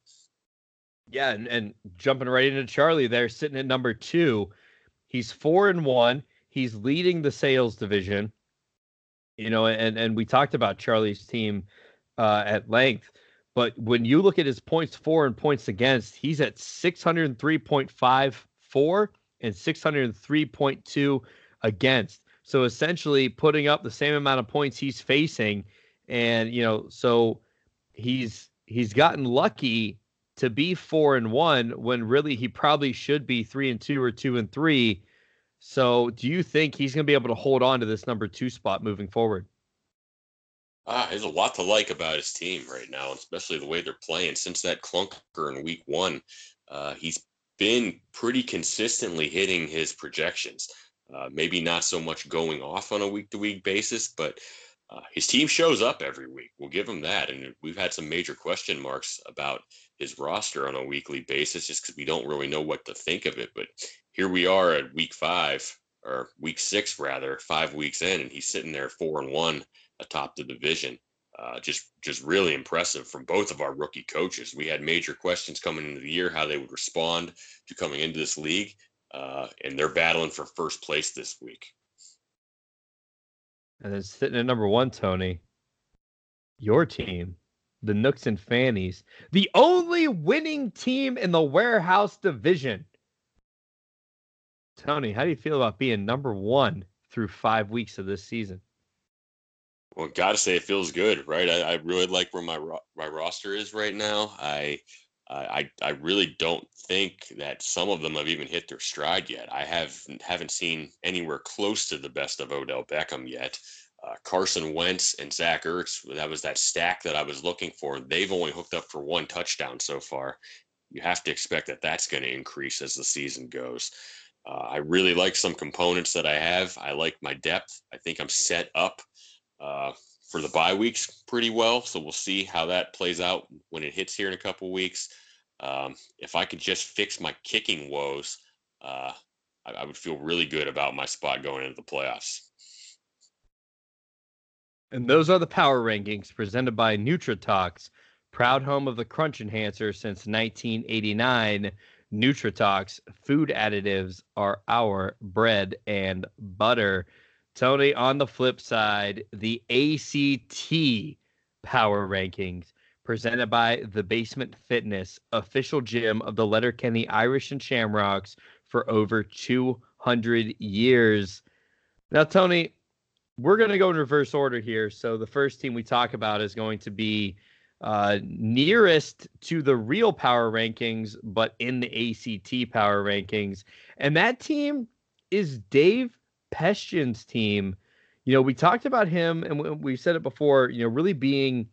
Yeah, and, and jumping right into Charley there, sitting at number two. He's four and one. He's leading the sales division. You know, and and we talked about Charley's team uh, at length. But when you look at his points for and points against, he's at 603.54 and 603.2 against. So essentially putting up the same amount of points he's facing. And, you know, so he's he's gotten lucky to be four and one when really he probably should be three and two or two and three. So do you think he's to be able to hold on to this number two spot moving forward? Ah, there's a lot to like about his team right now, especially the way they're playing. Since that clunker in week one, uh, he's been pretty consistently hitting his projections. Uh, maybe not so much going off on a week to week basis, but uh, his team shows up every week. We'll give him that. And we've had some major question marks about his roster on a weekly basis just because we don't really know what to think of it. But here we are at week five or week six, rather, five weeks in, and he's sitting there four and one atop the division. Uh, just just really impressive from both of our rookie coaches. We had major questions coming into the year how they would respond to coming into this league, uh, and they're battling for first place this week. And then sitting at number one, Tony, your team, the Nooks and Fannies, the only winning team in the warehouse division. Tony, how do you feel about being number one through five weeks of this season? Well, gotta say it feels good, right? I, I really like where my my roster is right now. I I I really don't think that some of them have even hit their stride yet. I have haven't seen anywhere close to the best of Odell Beckham yet. Uh, Carson Wentz and Zach Ertz, that was that stack that I was looking for. They've only hooked up for one touchdown so far. You have to expect that that's going to increase as the season goes. Uh, I really like some components that I have. I like my depth. I think I'm set up uh, for the bye weeks pretty well. So we'll see how that plays out when it hits here in a couple weeks. Um, if I could just fix my kicking woes, uh, I, I would feel really good about my spot going into the playoffs. And those are the power rankings presented by NutriTox, proud home of the Crunch Enhancer since 1989. NutriTox food additives are our bread and butter. Tony, on the flip side, the ACT power rankings presented by the Basement Fitness, official gym of the Letterkenny Irish and Shamrocks for over 200 years. Now, Tony, we're going to go in reverse order here. So the first team we talk about is going to be uh, nearest to the real power rankings, but in the ACT power rankings. And that team is Dave Pestian's team. You know, we talked about him and we said it before, you know, really being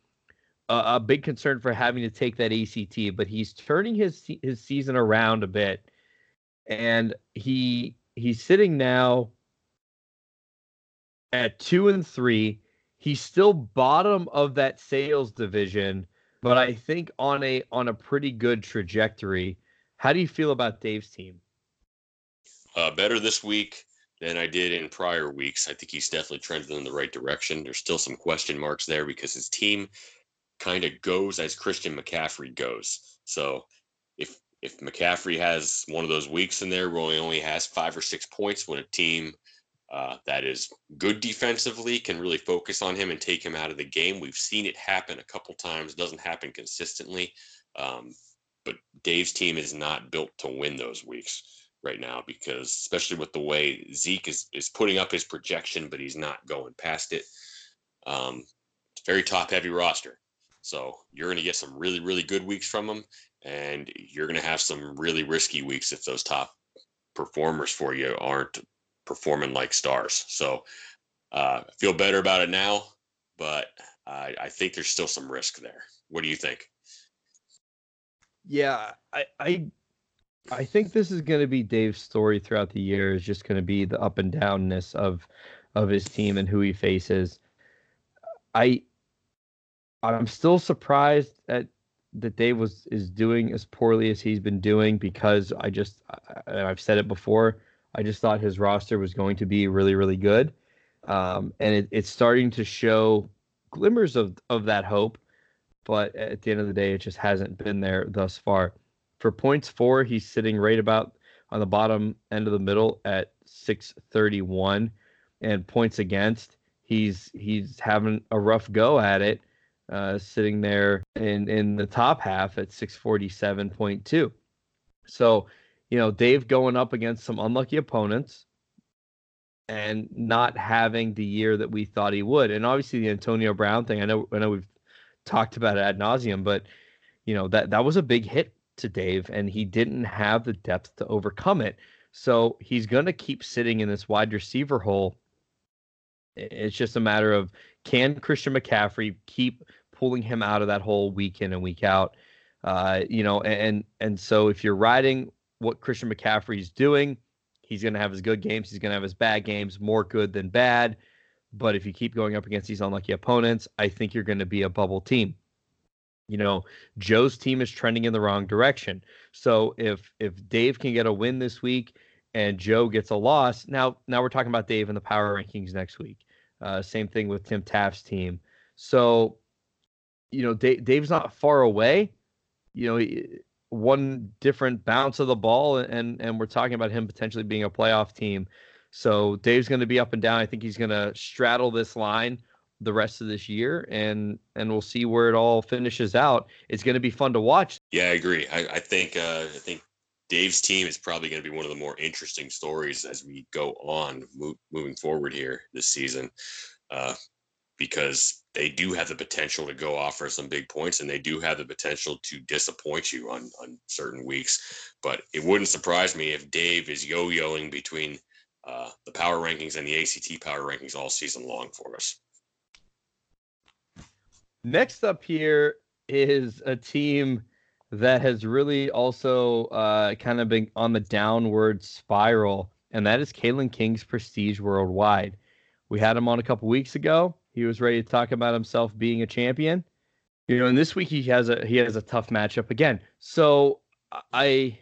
a, a big concern for having to take that ACT, but he's turning his his season around a bit. And he he's sitting now at 2 and 3 he's still bottom of that sales division, but I think on a on a pretty good trajectory. How do you feel about Dave's team? Uh, better this week than I did in prior weeks. I think he's definitely trending in the right direction. There's still some question marks there because his team kind of goes as Christian McCaffrey goes. So if if McCaffrey has one of those weeks in there where he only has five or six points when a team uh, that is good defensively, can really focus on him and take him out of the game. We've seen it happen a couple times, doesn't happen consistently. Um, but Dave's team is not built to win those weeks right now because, especially with the way Zeke is, is putting up his projection, but he's not going past it. Um, very top heavy roster. So you're going to get some really, really good weeks from him, and you're going to have some really risky weeks if those top performers for you aren't performing like stars. So uh, feel better about it now, but I, I think there's still some risk there. What do you think? Yeah, I I, I think this is going to be Dave's story throughout the year. Is just going to be the up and downness of of his team and who he faces. I I'm still surprised at that Dave was is doing as poorly as he's been doing because I just I, I've said it before. I just thought his roster was going to be really, really good. Um, and it, it's starting to show glimmers of, of that hope. But at the end of the day, it just hasn't been there thus far. For points four, he's sitting right about on the bottom end of the middle at 631. And points against, he's he's having a rough go at it, uh, sitting there in, in the top half at 647.2. So you know, Dave going up against some unlucky opponents and not having the year that we thought he would. And obviously the Antonio Brown thing, I know I know we've talked about it ad nauseum, but you know, that that was a big hit to Dave and he didn't have the depth to overcome it. So he's gonna keep sitting in this wide receiver hole. It's just a matter of can Christian McCaffrey keep pulling him out of that hole week in and week out. Uh, you know, and and so if you're riding what Christian McCaffrey is doing. He's going to have his good games. He's going to have his bad games, more good than bad. But if you keep going up against these unlucky opponents, I think you're going to be a bubble team. You know, Joe's team is trending in the wrong direction. So if if Dave can get a win this week and Joe gets a loss, now now we're talking about Dave in the power rankings next week. Uh, same thing with Tim Taft's team. So, you know, Dave, Dave's not far away. You know, one different bounce of the ball, and and we're talking about him potentially being a playoff team. So Dave's going to be up and down. I think he's going to straddle this line the rest of this year, and and we'll see where it all finishes out. It's going to be fun to watch. Yeah, I agree. I, I think uh, I think Dave's team is probably going to be one of the more interesting stories as we go on move, moving forward here this season, uh, because they do have the potential to go off for some big points, and they do have the potential to disappoint you on on certain weeks. But it wouldn't surprise me if Dave is yo-yoing between uh, the power rankings and the ACT power rankings all season long for us. Next up here is a team that has really also uh, kind of been on the downward spiral, and that is Kalen King's Prestige Worldwide. We had him on a couple weeks ago. He was ready to talk about himself being a champion. You know, and this week he has a he has a tough matchup again. So I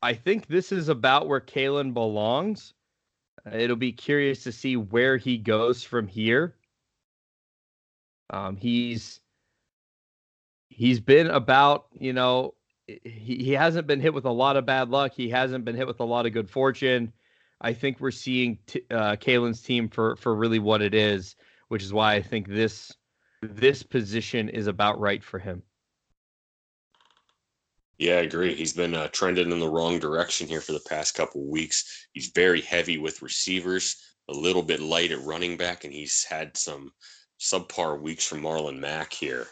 I think this is about where Kalen belongs. It'll be curious to see where he goes from here. Um, he's he's been about you know he, he hasn't been hit with a lot of bad luck. He hasn't been hit with a lot of good fortune. I think we're seeing t- uh, Kalen's team for for really what it is, which is why I think this this position is about right for him. Yeah, I agree. He's been uh, trending in the wrong direction here for the past couple weeks. He's very heavy with receivers, a little bit light at running back, and he's had some subpar weeks from Marlon Mack here.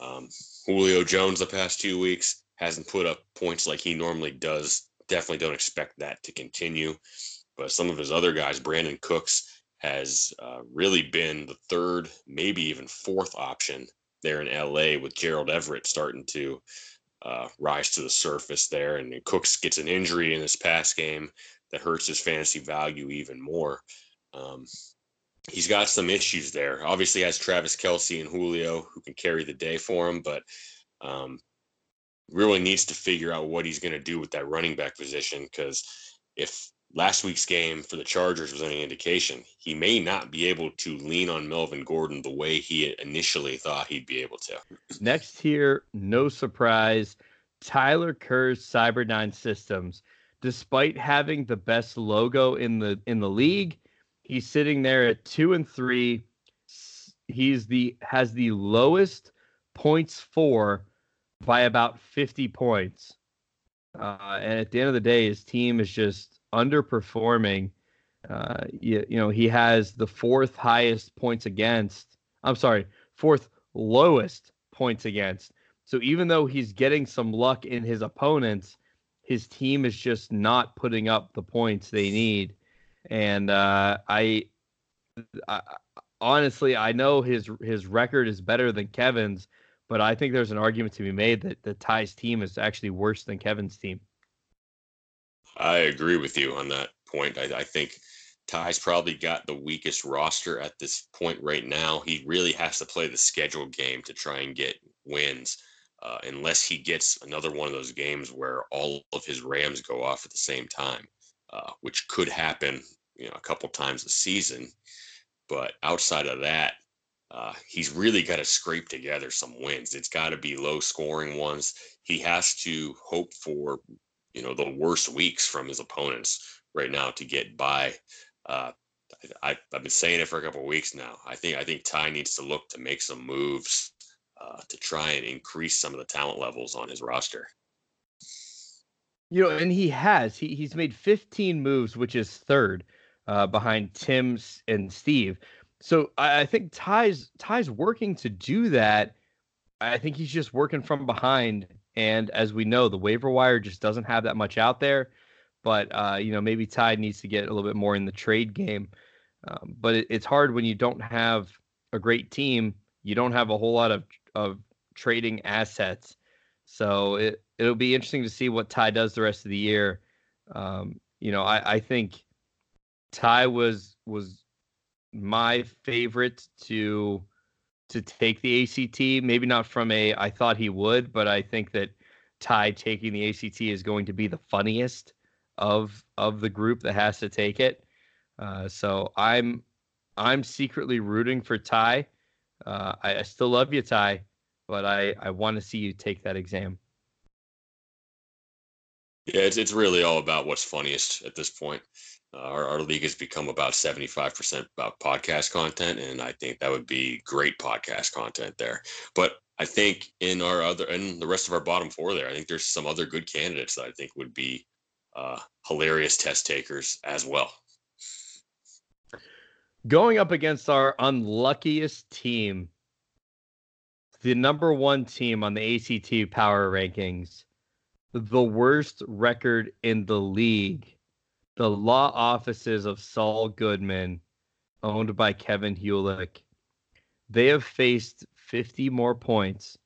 Um, Julio Jones the past two weeks hasn't put up points like he normally does. Definitely don't expect that to continue. But some of his other guys, Brandin Cooks, has uh, really been the third, maybe even fourth option there in LA with Gerald Everett starting to uh, rise to the surface there. And Cooks gets an injury in this past game that hurts his fantasy value even more. Um, he's got some issues there. Obviously, has Travis Kelce and Julio who can carry the day for him, but um, really needs to figure out what he's going to do with that running back position because if last week's game for the Chargers was any indication, he may not be able to lean on Melvin Gordon the way he initially thought he'd be able to. Next here, no surprise, Tyler Kerr's Cyberdyne Systems. Despite having the best logo in the in the league, He's sitting there at two and three. He's the has the lowest points for by about 50 points. Uh, and at the end of the day, his team is just underperforming. Uh, you, you know, he has the fourth highest points against. I'm sorry, fourth lowest points against. So even though he's getting some luck in his opponents, his team is just not putting up the points they need and uh, I, I, honestly I know his his record is better than Kevin's, but I think there's an argument to be made that the Ty's team is actually worse than Kevin's team. I agree with you on that point. I, I think Ty's probably got the weakest roster at this point right now. He really has to play the schedule game to try and get wins. Uh, unless he gets another one of those games where all of his Rams go off at the same time. Uh, which could happen, you know, a couple times a season. But outside of that, uh, he's really got to scrape together some wins. It's got to be low scoring ones. He has to hope for, you know, the worst weeks from his opponents right now to get by. Uh, I, have been saying it for a couple weeks now. I think I think Ty needs to look to make some moves uh, to try and increase some of the talent levels on his roster. You know, and he has. He he's made 15 moves, which is third uh, behind Tim and Steve. So I, I think Ty's Ty's working to do that. I think he's just working from behind. And as we know, the waiver wire just doesn't have that much out there. But uh, you know, maybe Ty needs to get a little bit more in the trade game. Um, but it, it's hard when you don't have a great team. You don't have a whole lot of of trading assets. So it, it'll be interesting to see what Ty does the rest of the year. Um, you know, I, I think Ty was was my favorite to to take the ACT. Maybe not from a I thought he would, but I think that Ty taking the ACT is going to be the funniest of of the group that has to take it. Uh, so I'm I'm secretly rooting for Ty. Uh, I, I, still love you, Ty, but I I want to see you take that exam. Yeah, it's it's really all about what's funniest at this point. Uh, our, our league has become about 75% about podcast content, and I think that would be great podcast content there. But I think in our other and the rest of our bottom four there, I think there's some other good candidates that I think would be uh, hilarious test takers as well. Going up against our unluckiest team, the number one team on the ACT power rankings, the worst record in the league, the law offices of Saul Goodman, owned by Kevin Hewlick. They have faced 50 more points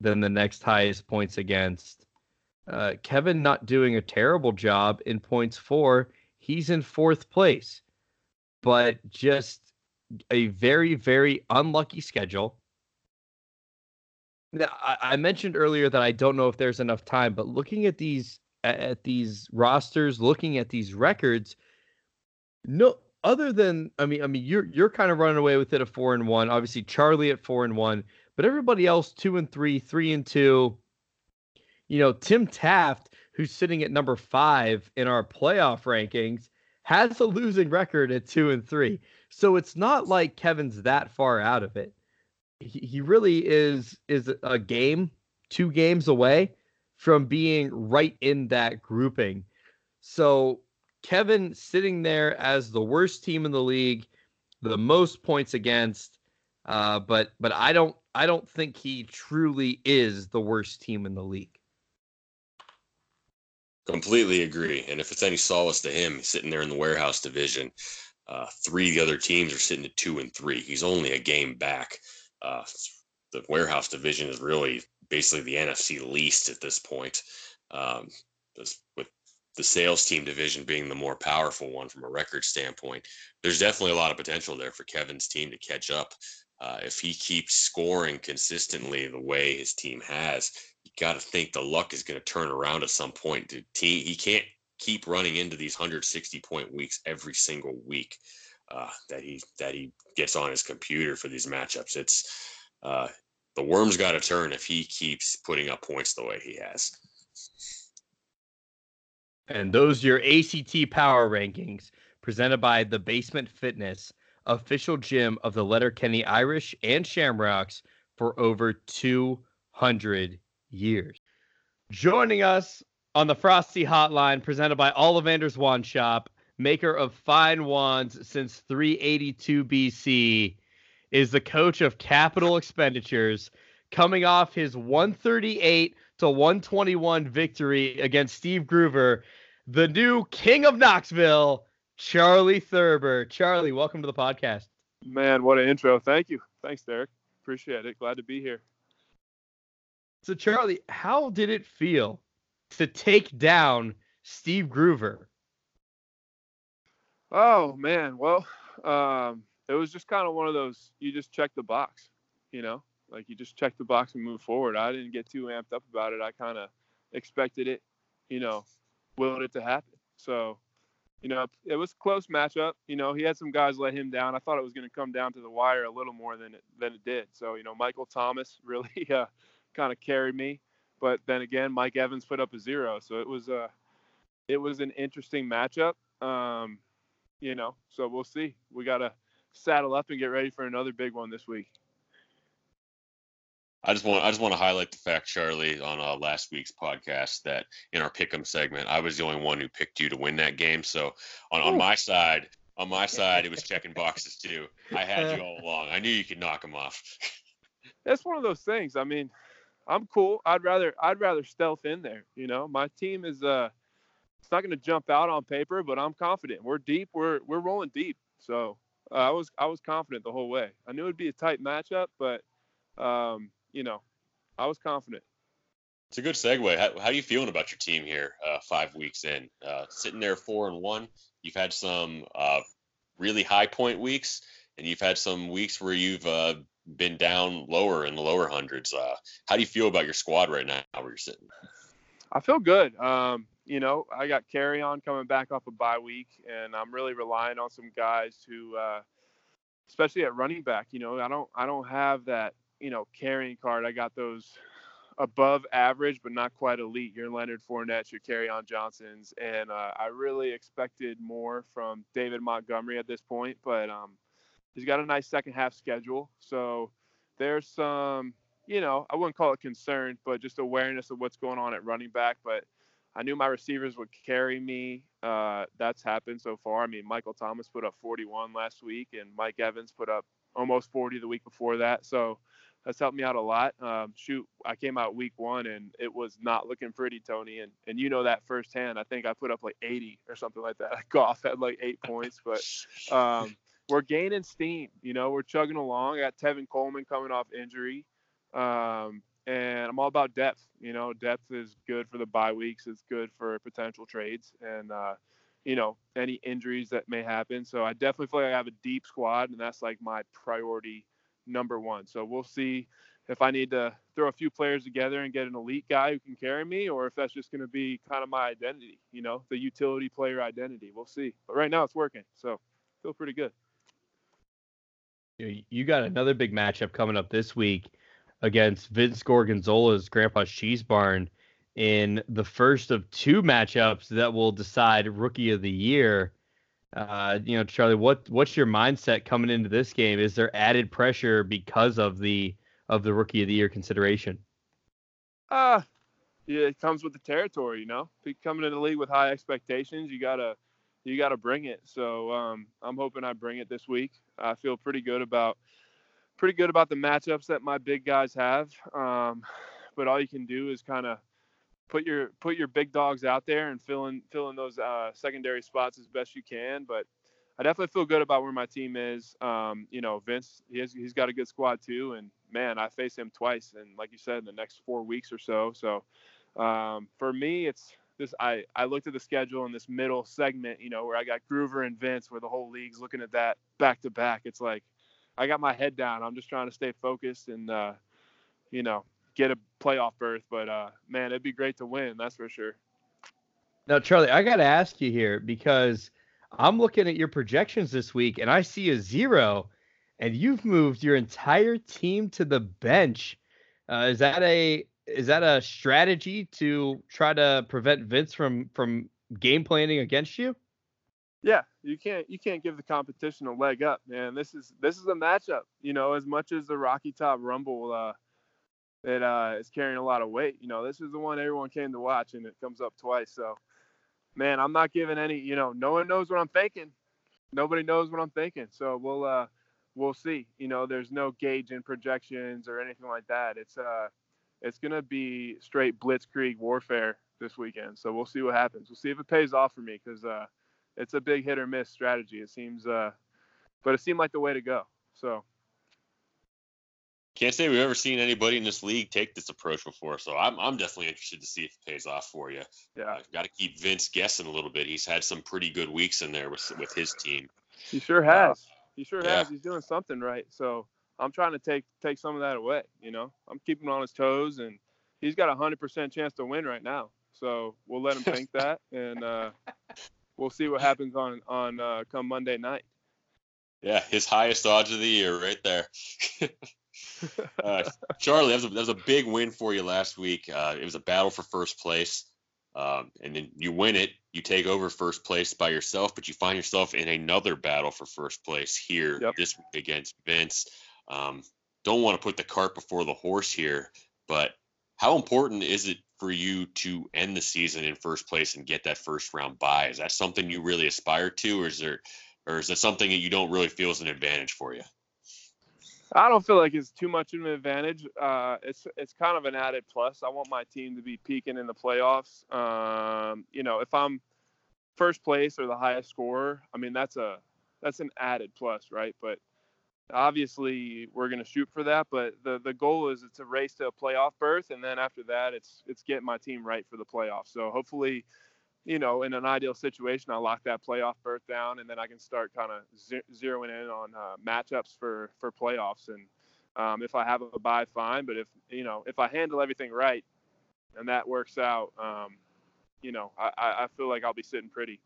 than the next highest points against. Uh, Kevin not doing a terrible job in points for. He's in fourth place, but just a very, very unlucky schedule. Now, I, mentioned earlier that I don't know if there's enough time, but looking at these at these rosters, looking at these records, no other than I mean, I mean, you're you're kind of running away with it at four and one. Obviously, Charley at four and one, but everybody else two and three, three and two. You know, Tim Taft, who's sitting at number five in our playoff rankings, has a losing record at two and three. So it's not like Kevin's that far out of it he, really is is a game, two games away from being right in that grouping. So Kevin sitting there as the worst team in the league, the most points against, uh, but but I don't I don't think he truly is the worst team in the league. Completely agree. And if it's any solace to him, sitting there in the warehouse division, uh, three of the other teams are sitting at two and three. He's only a game back uh, the warehouse division is really basically the NFC least at this point. Um, this, with the sales team division being the more powerful one from a record standpoint, there's definitely a lot of potential there for Kevin's team to catch up. Uh, if he keeps scoring consistently the way his team has, you got to think the luck is going to turn around at some point. Team, he can't keep running into these 160 point weeks every single week uh, that he that he gets on his computer for these matchups. It's uh, the worm's got to turn if he keeps putting up points the way he has. And those are your ACT power rankings presented by the Basement Fitness, official gym of the Letterkenny Irish and Shamrocks for over 200 years. Joining us on the Frosty Hotline, presented by Ollivander's Wand Shop, maker of fine wands since 382 BC, is the coach of capital expenditures, coming off his 138 to 121 victory against Steve Groover, the new king of Knoxville, Charley Thurber. Charley, welcome to the podcast. Man, what an intro. Thank you. Thanks, Derek. Appreciate it. Glad to be here. So, Charley, how did it feel to take down Steve Groover? Oh man, well, um, it was just kind of one of those. You just check the box, you know, like you just check the box and move forward. I didn't get too amped up about it. I kind of expected it, you know, willed it to happen. So, you know, it was a close matchup. You know, he had some guys let him down. I thought it was going to come down to the wire a little more than it than it did. So, you know, Michael Thomas really uh, kind of carried me, but then again, Mike Evans put up a zero. So it was a uh, it was an interesting matchup. Um, you know, so we'll see. We got to saddle up and get ready for another big one this week. I just want I just want to highlight the fact, Charley, on uh, last week's podcast that in our pick'em segment, I was the only one who picked you to win that game. So on, on my side, on my side, it was checking boxes too. I had you all along. I knew you could knock them off. That's one of those things. I mean, I'm cool. I'd rather I'd rather stealth in there. You know, my team is uh it's not going to jump out on paper, but I'm confident. We're deep. We're we're rolling deep. So uh, I was I was confident the whole way. I knew it'd be a tight matchup, but um, you know, I was confident. It's a good segue. How, how are you feeling about your team here, uh, five weeks in? Uh, sitting there four and one. You've had some uh, really high point weeks, and you've had some weeks where you've uh, been down lower in the lower hundreds. Uh, how do you feel about your squad right now where you're sitting? I feel good. Um, you know, I got Kerryon coming back off a bye week, and I'm really relying on some guys who, uh, especially at running back. You know, I don't I don't have that you know carrying card. I got those above average but not quite elite. Your Leonard Fournette, your Kerryon Johnsons, and uh, I really expected more from David Montgomery at this point, but um, he's got a nice second half schedule, so there's some, you know, I wouldn't call it concern, but just awareness of what's going on at running back. But I knew my receivers would carry me. Uh, that's happened so far. I mean, Michael Thomas put up 41 last week, and Mike Evans put up almost 40 the week before that. So that's helped me out a lot. Um, shoot, I came out week one and it was not looking pretty, Tony, and and you know that firsthand. I think I put up like 80 or something like that. Goff had like eight points, but um, we're gaining steam. You know, we're chugging along. I got Tevin Coleman coming off injury, um, and I'm all about depth. You know, depth is good for the bye weeks. It's good for potential trades, and uh, you know any injuries that may happen. So I definitely feel like I have a deep squad, and that's like my priority number one. So we'll see if I need to throw a few players together and get an elite guy who can carry me, or if that's just going to be kind of my identity, you know, the utility player identity. We'll see. But right now it's working, so feel pretty good. You got another big matchup coming up this week against Vince Gorgonzola's Grandpa's Cheese Barn in the first of two matchups that will decide Rookie of the Year. Uh, you know, Charley, what what's your mindset coming into this game? Is there added pressure because of the of the rookie of the year consideration? Uh yeah, it comes with the territory, you know. Coming into the league with high expectations, you gotta you gotta bring it. So um, I'm hoping I bring it this week. I feel pretty good about pretty good about the matchups that my big guys have. Um, but all you can do is kind of put your put your big dogs out there and fill in fill in those uh, secondary spots as best you can. But I definitely feel good about where my team is. Um, you know, Vince, he has, he's got a good squad too, and man, I face him twice, and like you said, in the next four weeks or so. So um, for me, it's this. I I looked at the schedule in this middle segment, you know, where I got Groover and Vince, where the whole league's looking at that back to back. It's like I got my head down. I'm just trying to stay focused and uh, you know get a playoff berth. But uh, man, it'd be great to win. That's for sure. Now, Charley, I got to ask you here because I'm looking at your projections this week and I see a zero, and you've moved your entire team to the bench. Uh, is that a is that a strategy to try to prevent Vince from from game planning against you? Yeah, you can't you can't give the competition a leg up, man. This is this is a matchup. You know, as much as the Rocky Top Rumble uh, that uh, is carrying a lot of weight. You know, this is the one everyone came to watch, and it comes up twice. So, man, I'm not giving any. You know, no one knows what I'm thinking. Nobody knows what I'm thinking. So we'll uh, we'll see. You know, there's no gauge in projections or anything like that. It's uh, it's gonna be straight blitzkrieg warfare this weekend. So we'll see what happens. We'll see if it pays off for me because uh, it's a big hit or miss strategy. It seems, uh, but it seemed like the way to go. So can't say we've ever seen anybody in this league take this approach before, so I'm I'm definitely interested to see if it pays off for you. Yeah, uh, got to keep Vince guessing a little bit. He's had some pretty good weeks in there with with his team. He sure has. Uh, he sure yeah. has. He's doing something right. So I'm trying to take take some of that away. You know, I'm keeping him on his toes, and he's got a hundred percent chance to win right now. So we'll let him think that, and uh, we'll see what happens on on uh, come Monday night. Yeah, his highest odds of the year, right there. uh, Charley, that was, a, that was, a, big win for you last week. Uh, it was a battle for first place. Um, and then you win it, you take over first place by yourself, but you find yourself in another battle for first place here yep. this week against Vince. Um, don't want to put the cart before the horse here, but how important is it for you to end the season in first place and get that first round bye? Is that something you really aspire to, or is there, or is that something that you don't really feel is an advantage for you? I don't feel like it's too much of an advantage. Uh, it's it's kind of an added plus. I want my team to be peaking in the playoffs. Um, you know, if I'm first place or the highest scorer, I mean that's a that's an added plus, right? But obviously we're going to shoot for that. But the the goal is it's a race to a playoff berth, and then after that, it's it's getting my team right for the playoffs. So hopefully, you know, in an ideal situation, I lock that playoff berth down, and then I can start kind of ze- zeroing in on uh, matchups for for playoffs. And um, if I have a bye, fine. But if you know, if I handle everything right, and that works out, um, you know, I, I feel like I'll be sitting pretty.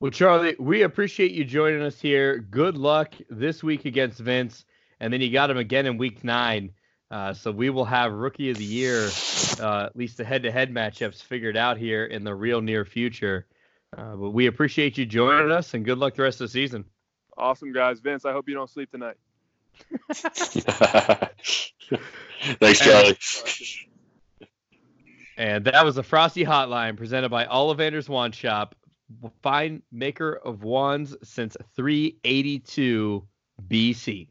Well, Charley, we appreciate you joining us here. Good luck this week against Vince, and then you got him again in Week Nine. Uh, so we will have Rookie of the Year, uh, at least the head-to-head matchups figured out here in the real near future. Uh, but we appreciate you joining us, and good luck the rest of the season. Awesome, guys. Vince, I hope you don't sleep tonight. Thanks, Charley. And that was the Frosty Hotline presented by Ollivander's Wand Shop, fine maker of wands since 382 BC.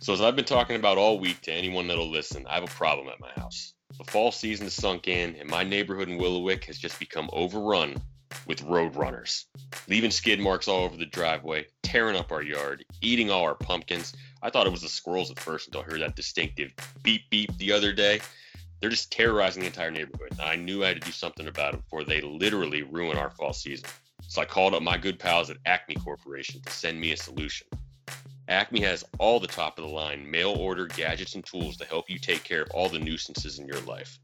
So, as I've been talking about all week to anyone that'll listen, I have a problem at my house. The fall season has sunk in, and my neighborhood in Willowick has just become overrun with road runners, leaving skid marks all over the driveway, tearing up our yard, eating all our pumpkins. I thought it was the squirrels at first until I heard that distinctive beep beep the other day. They're just terrorizing the entire neighborhood. I knew I had to do something about it before they literally ruin our fall season. So I called up my good pals at Acme Corporation to send me a solution. Acme has all the top of the line mail order gadgets and tools to help you take care of all the nuisances in your life.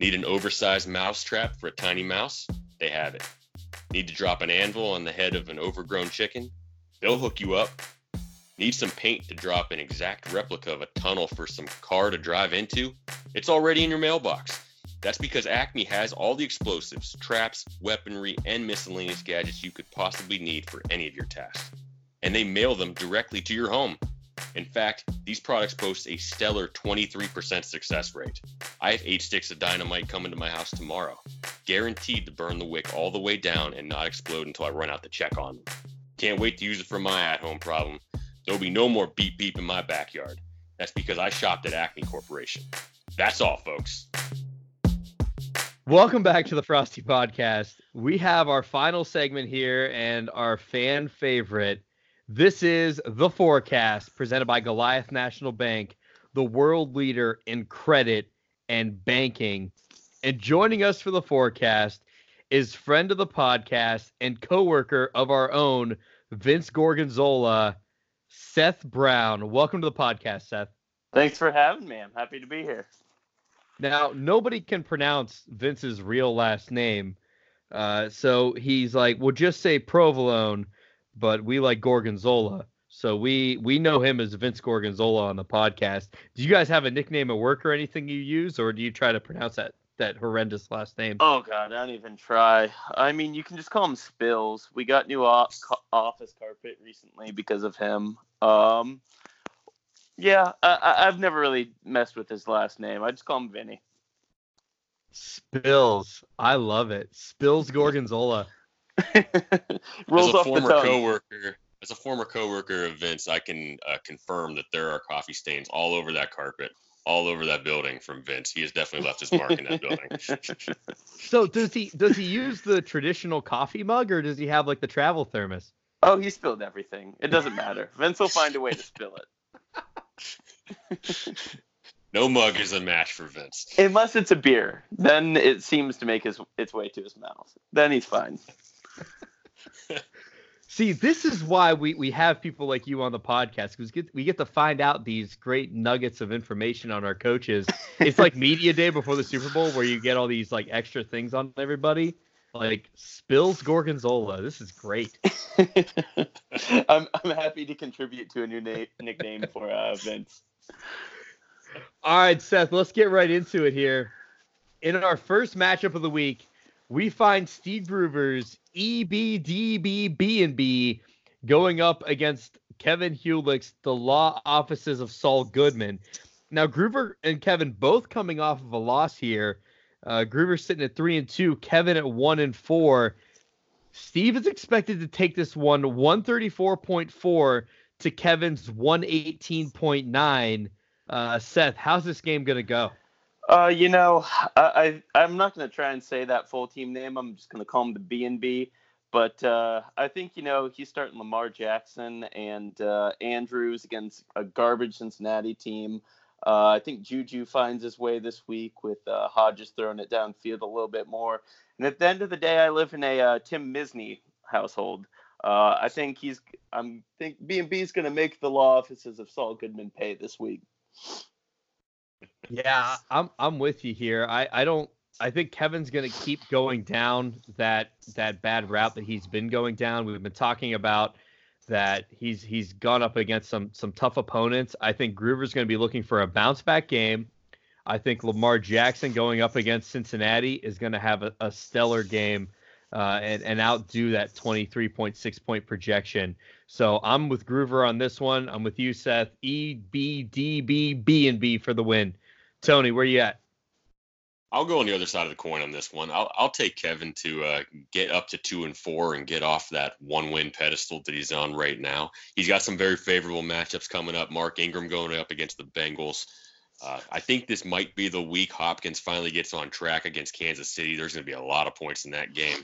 Need an oversized mouse trap for a tiny mouse? They have it. Need to drop an anvil on the head of an overgrown chicken? They'll hook you up. Need some paint to drop an exact replica of a tunnel for some car to drive into? It's already in your mailbox. That's because Acme has all the explosives, traps, weaponry, and miscellaneous gadgets you could possibly need for any of your tasks. And they mail them directly to your home. In fact, these products boast a stellar 23% success rate. I have eight sticks of dynamite coming to my house tomorrow, guaranteed to burn the wick all the way down and not explode until I run out the check on them. Can't wait to use it for my at home problem. There'll be no more beep beep in my backyard. That's because I shopped at Acme Corporation. That's all, folks. Welcome back to the Frosty Podcast. We have our final segment here and our fan favorite. This is the forecast presented by Goliath National Bank, the world leader in credit and banking. And joining us for the forecast is friend of the podcast and coworker of our own, Vince Gorgonzola, Seth Brown. Welcome to the podcast, Seth. Thanks for having me. I'm happy to be here. Now, nobody can pronounce Vince's real last name. Uh, so he's like, we'll just say provolone, but we like Gorgonzola. So we we know him as Vince Gorgonzola on the podcast. Do you guys have a nickname at work or anything you use, or do you try to pronounce that that horrendous last name? Oh God, I don't even try. I mean, you can just call him Spills. We got new office carpet recently because of him. Um, yeah, I, have never really messed with his last name. I just call him Vinny. Spills, I love it. Spills Gorgonzola. Rolls as a former coworker, as a former coworker of Vince, I can uh, confirm that there are coffee stains all over that carpet, all over that building from Vince. He has definitely left his mark in that building. so does he does he use the traditional coffee mug or does he have like the travel thermos? Oh, he spilled everything. It doesn't matter. Vince will find a way to spill it. no mug is a match for Vince. Unless it's a beer, then it seems to make his its way to his mouth. Then he's fine. See, this is why we, we have people like you on the podcast because get, we get to find out these great nuggets of information on our coaches. it's like media day before the Super Bowl where you get all these like extra things on everybody. Like spills gorgonzola. This is great. I'm I'm happy to contribute to a new name nickname for uh, Vince. All right, Seth. Let's get right into it here. In our first matchup of the week, we find Steve Groover's B going up against Kevin Hewlick's The Law Offices of Saul Goodman. Now, Groover and Kevin both coming off of a loss here. Uh, Groover sitting at three and two, Kevin at one and four. Steve is expected to take this one 134.4 to Kevin's 118.9. Uh, Seth, how's this game going to go? Uh, you know, I, I am not to try and say that full team name. I'm just to call him the B and B. But uh, I think you know he's starting Lamar Jackson and uh, Andrews against a garbage Cincinnati team. Uh, I think Juju finds his way this week with uh, Hodges throwing it downfield a little bit more. And at the end of the day, I live in a uh, Tim Misney household. Uh, I think he's. I'm think B and B is going to make the law offices of Saul Goodman pay this week. Yeah, I'm I'm with you here. I I don't. I think Kevin's going to keep going down that that bad route that he's been going down. We've been talking about that he's he's gone up against some some tough opponents. I think Groover's going to be looking for a bounce back game. I think Lamar Jackson going up against Cincinnati is going to have a, a stellar game uh, and, and outdo that 23.6 point projection. So I'm with Groover on this one. I'm with you, Seth. E B D B B and B for the win. Tony, where you at? I'll go on the other side of the coin on this one. I'll, I'll take Kevin to uh, get up to two and four and get off that one win pedestal that he's on right now. He's got some very favorable matchups coming up. Mark Ingram going up against the Bengals. Uh, I think this might be the week Hopkins finally gets on track against Kansas City. There's going to be a lot of points in that game.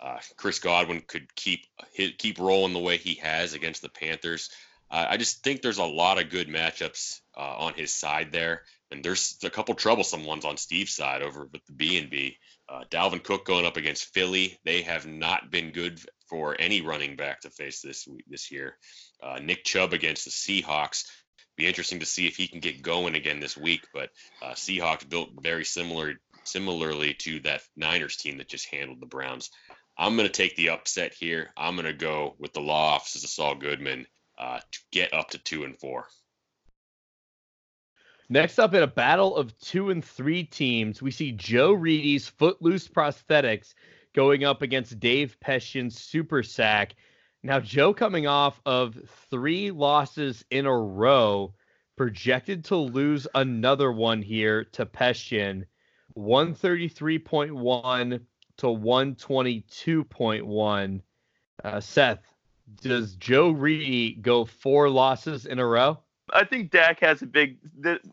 Uh, Chris Godwin could keep keep rolling the way he has against the Panthers. Uh, I just think there's a lot of good matchups uh, on his side there, and there's a couple troublesome ones on Steve's side over with the B and B. Uh, Dalvin Cook going up against Philly. They have not been good for any running back to face this week this year. Uh, Nick Chubb against the Seahawks. Be interesting to see if he can get going again this week. But uh, Seahawks built very similar similarly to that Niners team that just handled the Browns. I'm going to take the upset here. I'm going to go with the law offices of Saul Goodman uh, to get up to two and four. Next up, in a battle of two and three teams, we see Joe Reedy's Footloose Prosthetics going up against Dave Peshtian's Super Sack. Now, Joe coming off of three losses in a row, projected to lose another one here to Peshtian, 133.1 to 122.1. Uh, Seth, does Joe Reedy go four losses in a row? I think Dak has a big.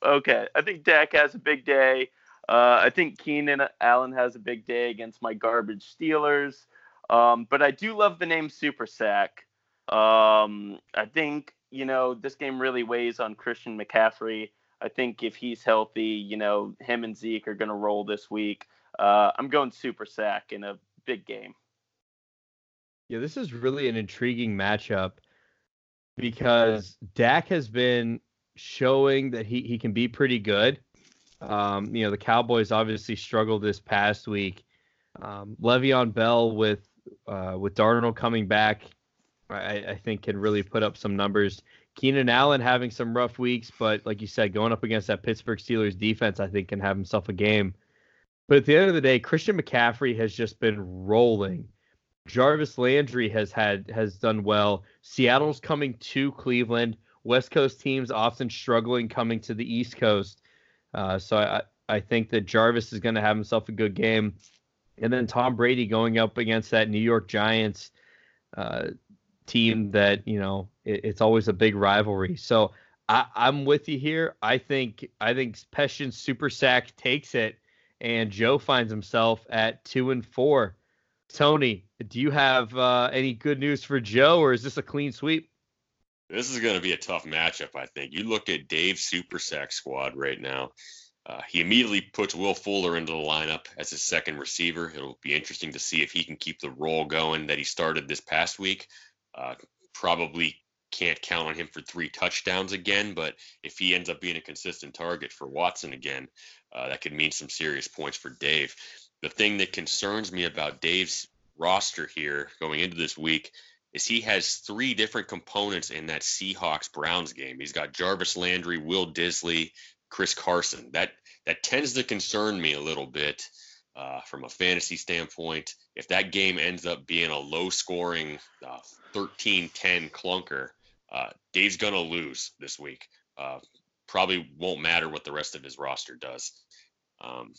Okay, I think Dak has a big day. Uh, I think Keenan Allen has a big day against my garbage Steelers. Um, but I do love the name Super Sack. Um, I think you know this game really weighs on Christian McCaffrey. I think if he's healthy, you know him and Zeke are going to roll this week. Uh, I'm going Super Sack in a big game. Yeah, this is really an intriguing matchup because Dak has been showing that he, he can be pretty good. Um, you know, the Cowboys obviously struggled this past week. Um, Le'Veon Bell with uh, with Darnold coming back, I, I think can really put up some numbers. Keenan Allen having some rough weeks, but like you said, going up against that Pittsburgh Steelers defense, I think can have himself a game. But at the end of the day, Christian McCaffrey has just been rolling. Jarvis Landry has had has done well. Seattle's coming to Cleveland. West Coast teams often struggling coming to the East Coast. Uh, so I I think that Jarvis is going to have himself a good game. And then Tom Brady going up against that New York Giants uh, team that you know it, it's always a big rivalry. So I, am with you here. I think I think Peshtian's super sack takes it, and Joe finds himself at two and four. Tony, do you have uh, any good news for Joe, or is this a clean sweep? This is going to be a tough matchup, I think. You look at Dave's super sack squad right now. Uh, he immediately puts Will Fuller into the lineup as his second receiver. It'll be interesting to see if he can keep the role going that he started this past week. Uh, probably can't count on him for three touchdowns again, but if he ends up being a consistent target for Watson again, uh, that could mean some serious points for Dave. The thing that concerns me about Dave's roster here going into this week is he has three different components in that Seahawks Browns game. He's got Jarvis Landry, Will Dissly, Chris Carson. That that tends to concern me a little bit uh, from a fantasy standpoint. If that game ends up being a low scoring uh, 13-10 clunker, uh, Dave's gonna lose this week. Probably won't matter what the rest of his roster does. Um,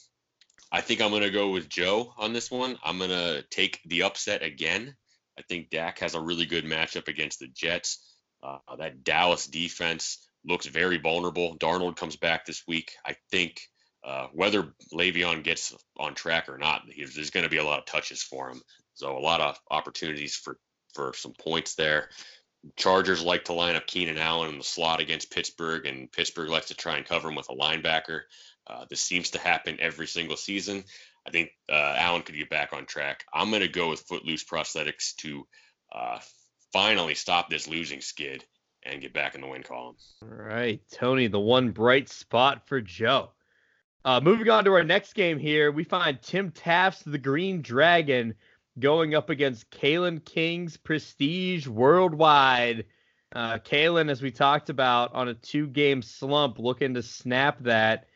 I think I'm gonna go with Joe on this one. I'm gonna take the upset again. I think Dak has a really good matchup against the Jets. Uh, that Dallas defense looks very vulnerable. Darnold comes back this week. I think uh, whether Le'Veon gets on track or not, there's going to be a lot of touches for him. So a lot of opportunities for for some points there. Chargers like to line up Keenan Allen in the slot against Pittsburgh, and Pittsburgh likes to try and cover him with a linebacker. Uh, this seems to happen every single season. I think uh, Allen could get back on track. I'm going to go with Footloose Prosthetics to uh, finally stop this losing skid and get back in the win column. All right, Tony, the one bright spot for Joe. Uh, moving on to our next game here, we find Tim Taft's the Green Dragon going up against Kalen King's Prestige Worldwide. Uh, Kalen, as we talked about, on a two-game slump, looking to snap that.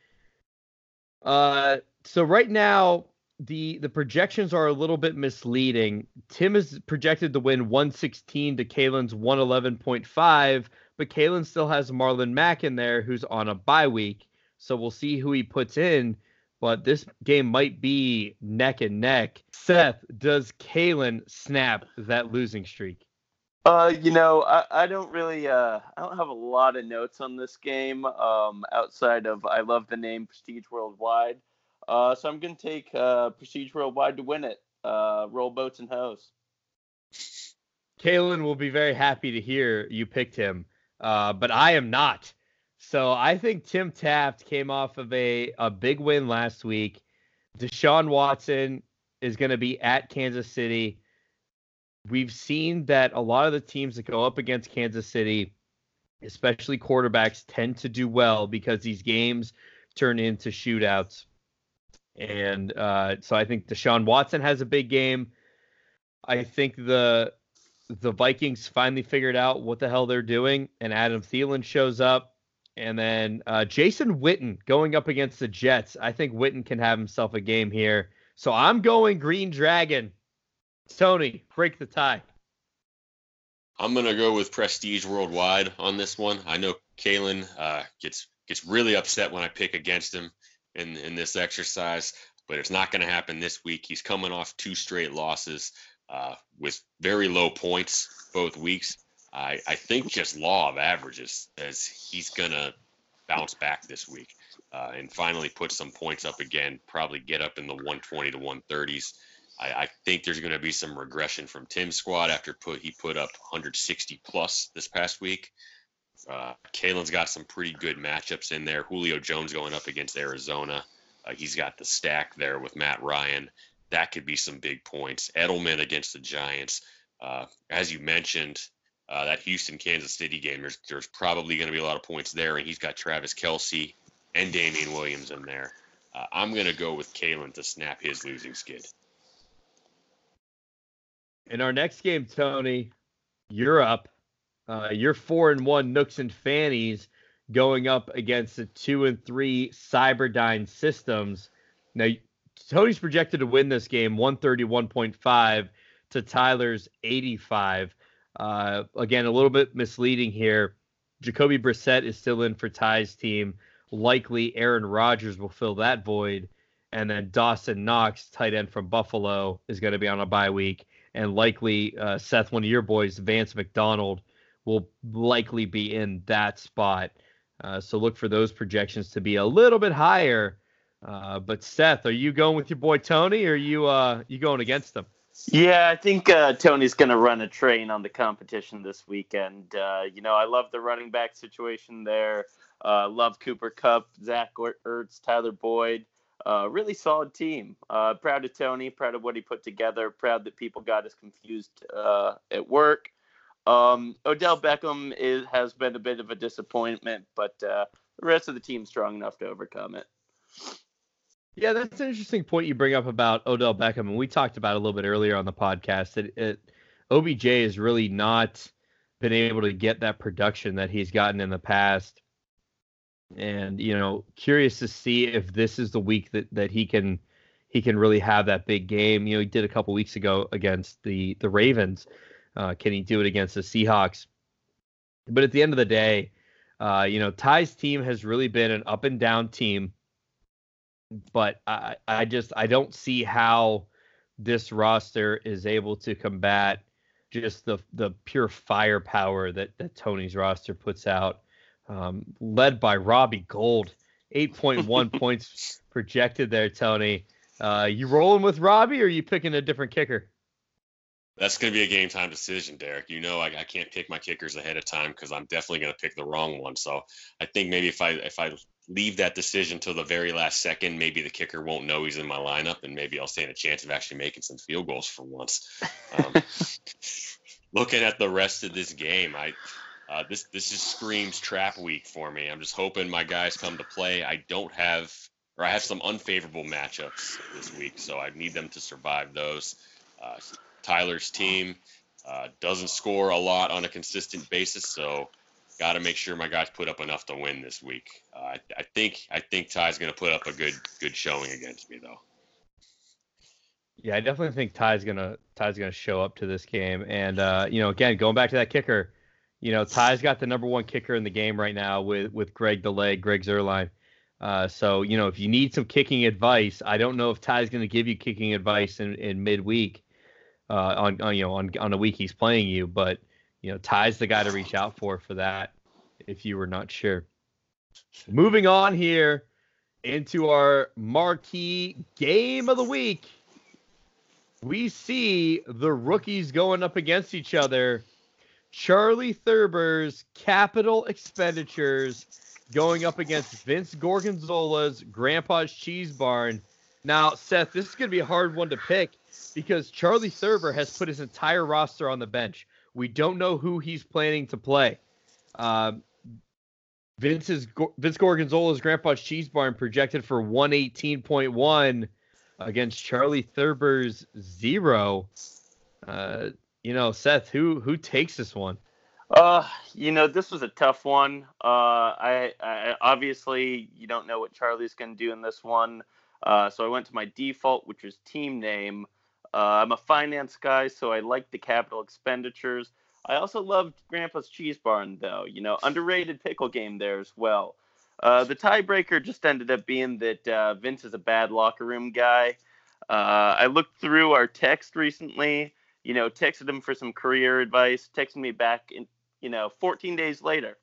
Uh, so right now, the the projections are a little bit misleading. Tim is projected to win 116 to Kalen's 111.5, but Kalen still has Marlon Mack in there, who's on a bye week. So we'll see who he puts in. But this game might be neck and neck. Seth, does Kalen snap that losing streak? Uh, you know, I, I don't really, uh, I don't have a lot of notes on this game. Um, outside of I love the name Prestige Worldwide. Uh, so I'm gonna take uh, Prestige Worldwide to win it. Uh, roll boats and hoes. Kalen will be very happy to hear you picked him, uh, but I am not. So I think Tim Taft came off of a, a big win last week. Deshaun Watson is going to be at Kansas City. We've seen that a lot of the teams that go up against Kansas City, especially quarterbacks, tend to do well because these games turn into shootouts. And uh, so I think Deshaun Watson has a big game. I think the the Vikings finally figured out what the hell they're doing, and Adam Thielen shows up. And then uh, Jason Witten going up against the Jets. I think Witten can have himself a game here. So I'm going Green Dragon. Tony, break the tie. I'm gonna go with Prestige Worldwide on this one. I know Kalen uh, gets gets really upset when I pick against him in in this exercise, but it's not gonna happen this week. He's coming off two straight losses uh, with very low points both weeks. I, I think just law of averages says he's gonna bounce back this week uh, and finally put some points up again. Probably get up in the 120 to 130s. I, I think there's going to be some regression from Tim's squad after put he put up 160 plus this past week. Uh, Kalen's got some pretty good matchups in there. Julio Jones going up against Arizona. Uh, he's got the stack there with Matt Ryan. That could be some big points. Edelman against the Giants. Uh, as you mentioned, uh, that Houston Kansas City game, there's there's probably going to be a lot of points there, and he's got Travis Kelce and Damien Williams in there. Uh, I'm going to go with Kalen to snap his losing skid. In our next game, Tony, you're up. Uh, you're four and one Nooks and Fannies going up against the two and three Cyberdyne Systems. Now, Tony's projected to win this game 131.5 to Tyler's 85. Uh, again, a little bit misleading here. Jacoby Brissett is still in for Ty's team. Likely Aaron Rodgers will fill that void. And then Dawson Knox, tight end from Buffalo, is going to be on a bye week. And likely uh, Seth, one of your boys, Vance McDonald, will likely be in that spot. Uh, so look for those projections to be a little bit higher. Uh, but Seth, are you going with your boy Tony, or are you uh, you going against him? Yeah, I think uh, Tony's going to run a train on the competition this weekend. Uh, you know, I love the running back situation there. Uh, love Cooper Kupp, Zach Ertz, Tyler Boyd. Uh, really solid team. Uh, proud of Tony. Proud of what he put together. Proud that people got as confused uh, at work. Um, Odell Beckham is, has been a bit of a disappointment, but the rest of the team's strong enough to overcome it. Yeah, that's an interesting point you bring up about Odell Beckham, and we talked about a little bit earlier on the podcast that it, OBJ has really not been able to get that production that he's gotten in the past. And you know, curious to see if this is the week that that he can he can really have that big game. You know, he did a couple weeks ago against the the Ravens. Uh, can he do it against the Seahawks? But at the end of the day, uh, you know, Ty's team has really been an up and down team but I, I just I don't see how this roster is able to combat just the the pure firepower that that Tony's roster puts out, um, led by Robbie Gould, 8.1 points projected there. Tony, uh, you rolling with Robbie or are you picking a different kicker? That's going to be a game time decision, Derek. You know, I, I can't pick my kickers ahead of time because I'm definitely going to pick the wrong one. So I think maybe if I if I leave that decision till the very last second, maybe the kicker won't know he's in my lineup, and maybe I'll stand a chance of actually making some field goals for once. Um, looking at the rest of this game, I uh, this this just screams trap week for me. I'm just hoping my guys come to play. I don't have or I have some unfavorable matchups this week, so I need them to survive those. Uh, Tyler's team uh, doesn't score a lot on a consistent basis, so got to make sure my guys put up enough to win this week. Uh, I, I, think I think Ty's going to put up a good good showing against me though. Yeah, I definitely think Ty's gonna Ty's gonna show up to this game, and uh, you know, again, going back to that kicker, you know, Ty's got the number one kicker in the game right now with with Greg the leg, Greg Zuerlein. Uh, so you know, if you need some kicking advice, I don't know if Ty's going to give you kicking advice in, in midweek, uh, on, on you know on on a week he's playing you, but you know Ty's the guy to reach out for for that if you were not sure. Moving on here into our marquee game of the week, we see the rookies going up against each other. Charley Thurber's capital expenditures going up against Vince Gorgonzola's Grandpa's Cheese Barn. Now, Seth, this is going to be a hard one to pick because Charley Thurber has put his entire roster on the bench. We don't know who he's planning to play. Um, Vince's Vince Gorgonzola's Grandpa's Cheese Barn projected for 118.1 against Charley Thurber's zero. Uh, you know, Seth, who who takes this one? Uh, you know, this was a tough one. Uh, I, I obviously you don't know what Charley's going to do in this one. Uh, so I went to my default, which was team name. Uh, I'm a finance guy, so I like the capital expenditures. I also loved Grandpa's Cheese Barn, though. You know, underrated pickle game there as well. Uh, the tiebreaker just ended up being that uh, Vince is a bad locker room guy. Uh, I looked through our text recently. You know, texted him for some career advice. Texted me back in you know, 14 days later.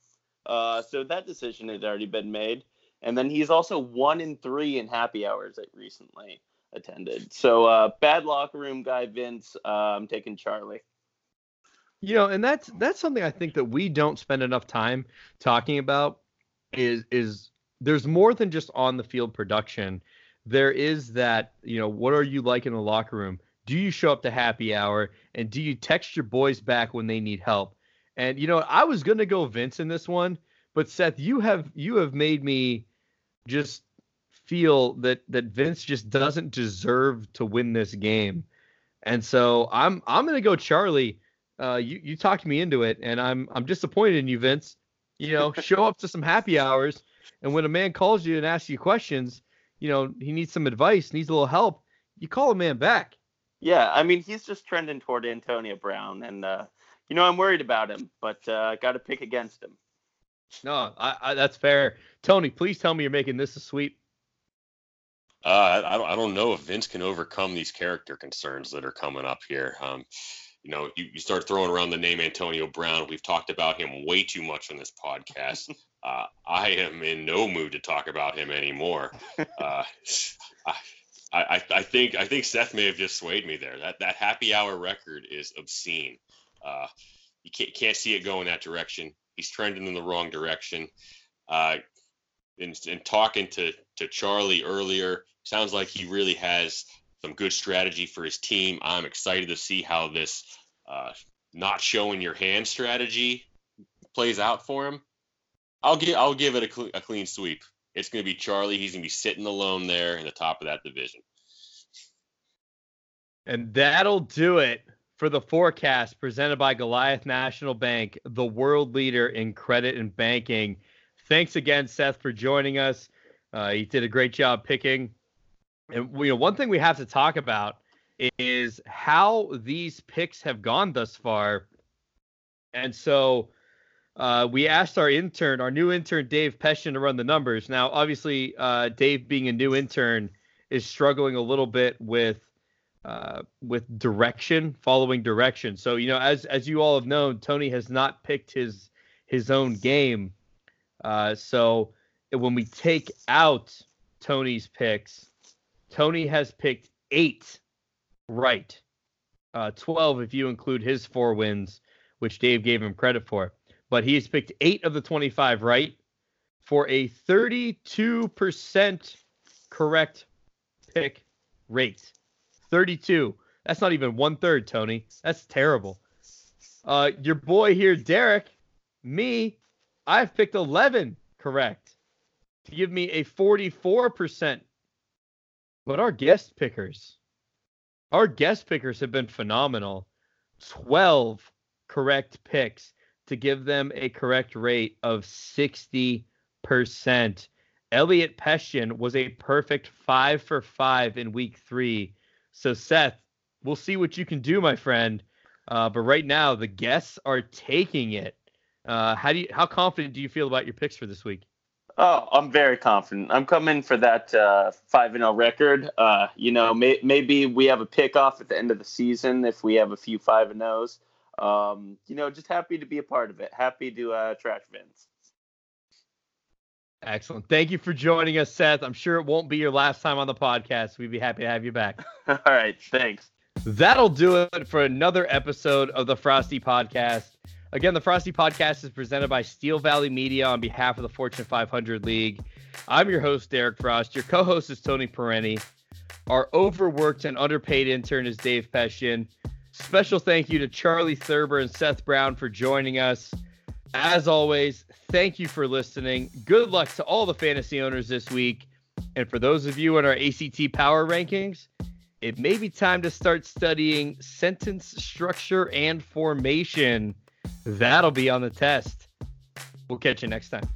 Uh, so that decision had already been made. And then he's also one in three in happy hours recently attended. So uh, bad locker room guy Vince. Uh, I'm taking Charley. You know, and that's that's something I think that we don't spend enough time talking about. Is is there's more than just on the field production. There is that you know what are you like in the locker room? Do you show up to happy hour and do you text your boys back when they need help? And you know, I was gonna go Vince in this one, but Seth, you have you have made me just feel that that Vince just doesn't deserve to win this game. And so I'm I'm gonna go Charley. Uh, you you talked me into it, and I'm I'm disappointed in you, Vince. You know, show up to some happy hours, and when a man calls you and asks you questions, you know he needs some advice, needs a little help. You call a man back. Yeah, I mean he's just trending toward Antonio Brown, and uh, you know, I'm worried about him, but uh, got to pick against him. No, I, I, that's fair. Tony, please tell me you're making this a sweep. Uh, I, don't, I don't know if Vince can overcome these character concerns that are coming up here. Um, you know, you, you start throwing around the name Antonio Brown. We've talked about him way too much on this podcast. Uh, I am in no mood to talk about him anymore. Uh, I, I, I think I think Seth may have just swayed me there. That that happy hour record is obscene. Uh, you can't, can't see it going that direction. He's trending in the wrong direction. Uh, and, and talking to, to Charley earlier, sounds like he really has some good strategy for his team. I'm excited to see how this uh, not showing your hand strategy plays out for him. I'll give I'll give it a, cl- a clean sweep. It's going to be Charley. He's going to be sitting alone there in the top of that division. And that'll do it for the forecast presented by Goliath National Bank, the world leader in credit and banking. Thanks again, Seth, for joining us. Uh, he did a great job picking. And you know, one thing we have to talk about is how these picks have gone thus far. And so uh, we asked our intern, our new intern, Dave Peshin, to run the numbers. Now, obviously, uh, Dave, being a new intern, is struggling a little bit with uh, with direction, following direction. So you know, as as you all have known, Tony has not picked his his own game. Uh, so when we take out Tony's picks, Tony has picked eight right. uh, 12 if you include his four wins, which Dave gave him credit for. But he's picked eight of the 25 right for a 32% correct pick rate. 32. That's not even one third, Tony. That's terrible. Uh, your boy here, Derek, me, I've picked 11 correct to give me a 44%. But our guest pickers, our guest pickers have been phenomenal. 12 correct picks to give them a correct rate of 60%. Elliot Peshtian was a perfect five for five in week three. So, Seth, we'll see what you can do, my friend. Uh, but right now, the guests are taking it. Uh, how do you? How confident do you feel about your picks for this week? Oh, I'm very confident. I'm coming for that uh, five and zero record. Uh, you know, may, maybe we have a pick off at the end of the season if we have a few five and zeros. Um, you know, just happy to be a part of it. Happy to uh, trash Vince. Excellent. Thank you for joining us, Seth. I'm sure it won't be your last time on the podcast. We'd be happy to have you back. All right. Thanks. That'll do it for another episode of the Frosty Podcast. Again, the Frosty Podcast is presented by Steel Valley Media on behalf of the Fortune 500 League. I'm your host, Derek Frost. Your co host is Tony Perenni. Our overworked and underpaid intern is Dave Peshin. Special thank you to Charley Thurber and Seth Brown for joining us. As always, thank you for listening. Good luck to all the fantasy owners this week. And for those of you in our ACT power rankings, it may be time to start studying sentence structure and formation. That'll be on the test. We'll catch you next time.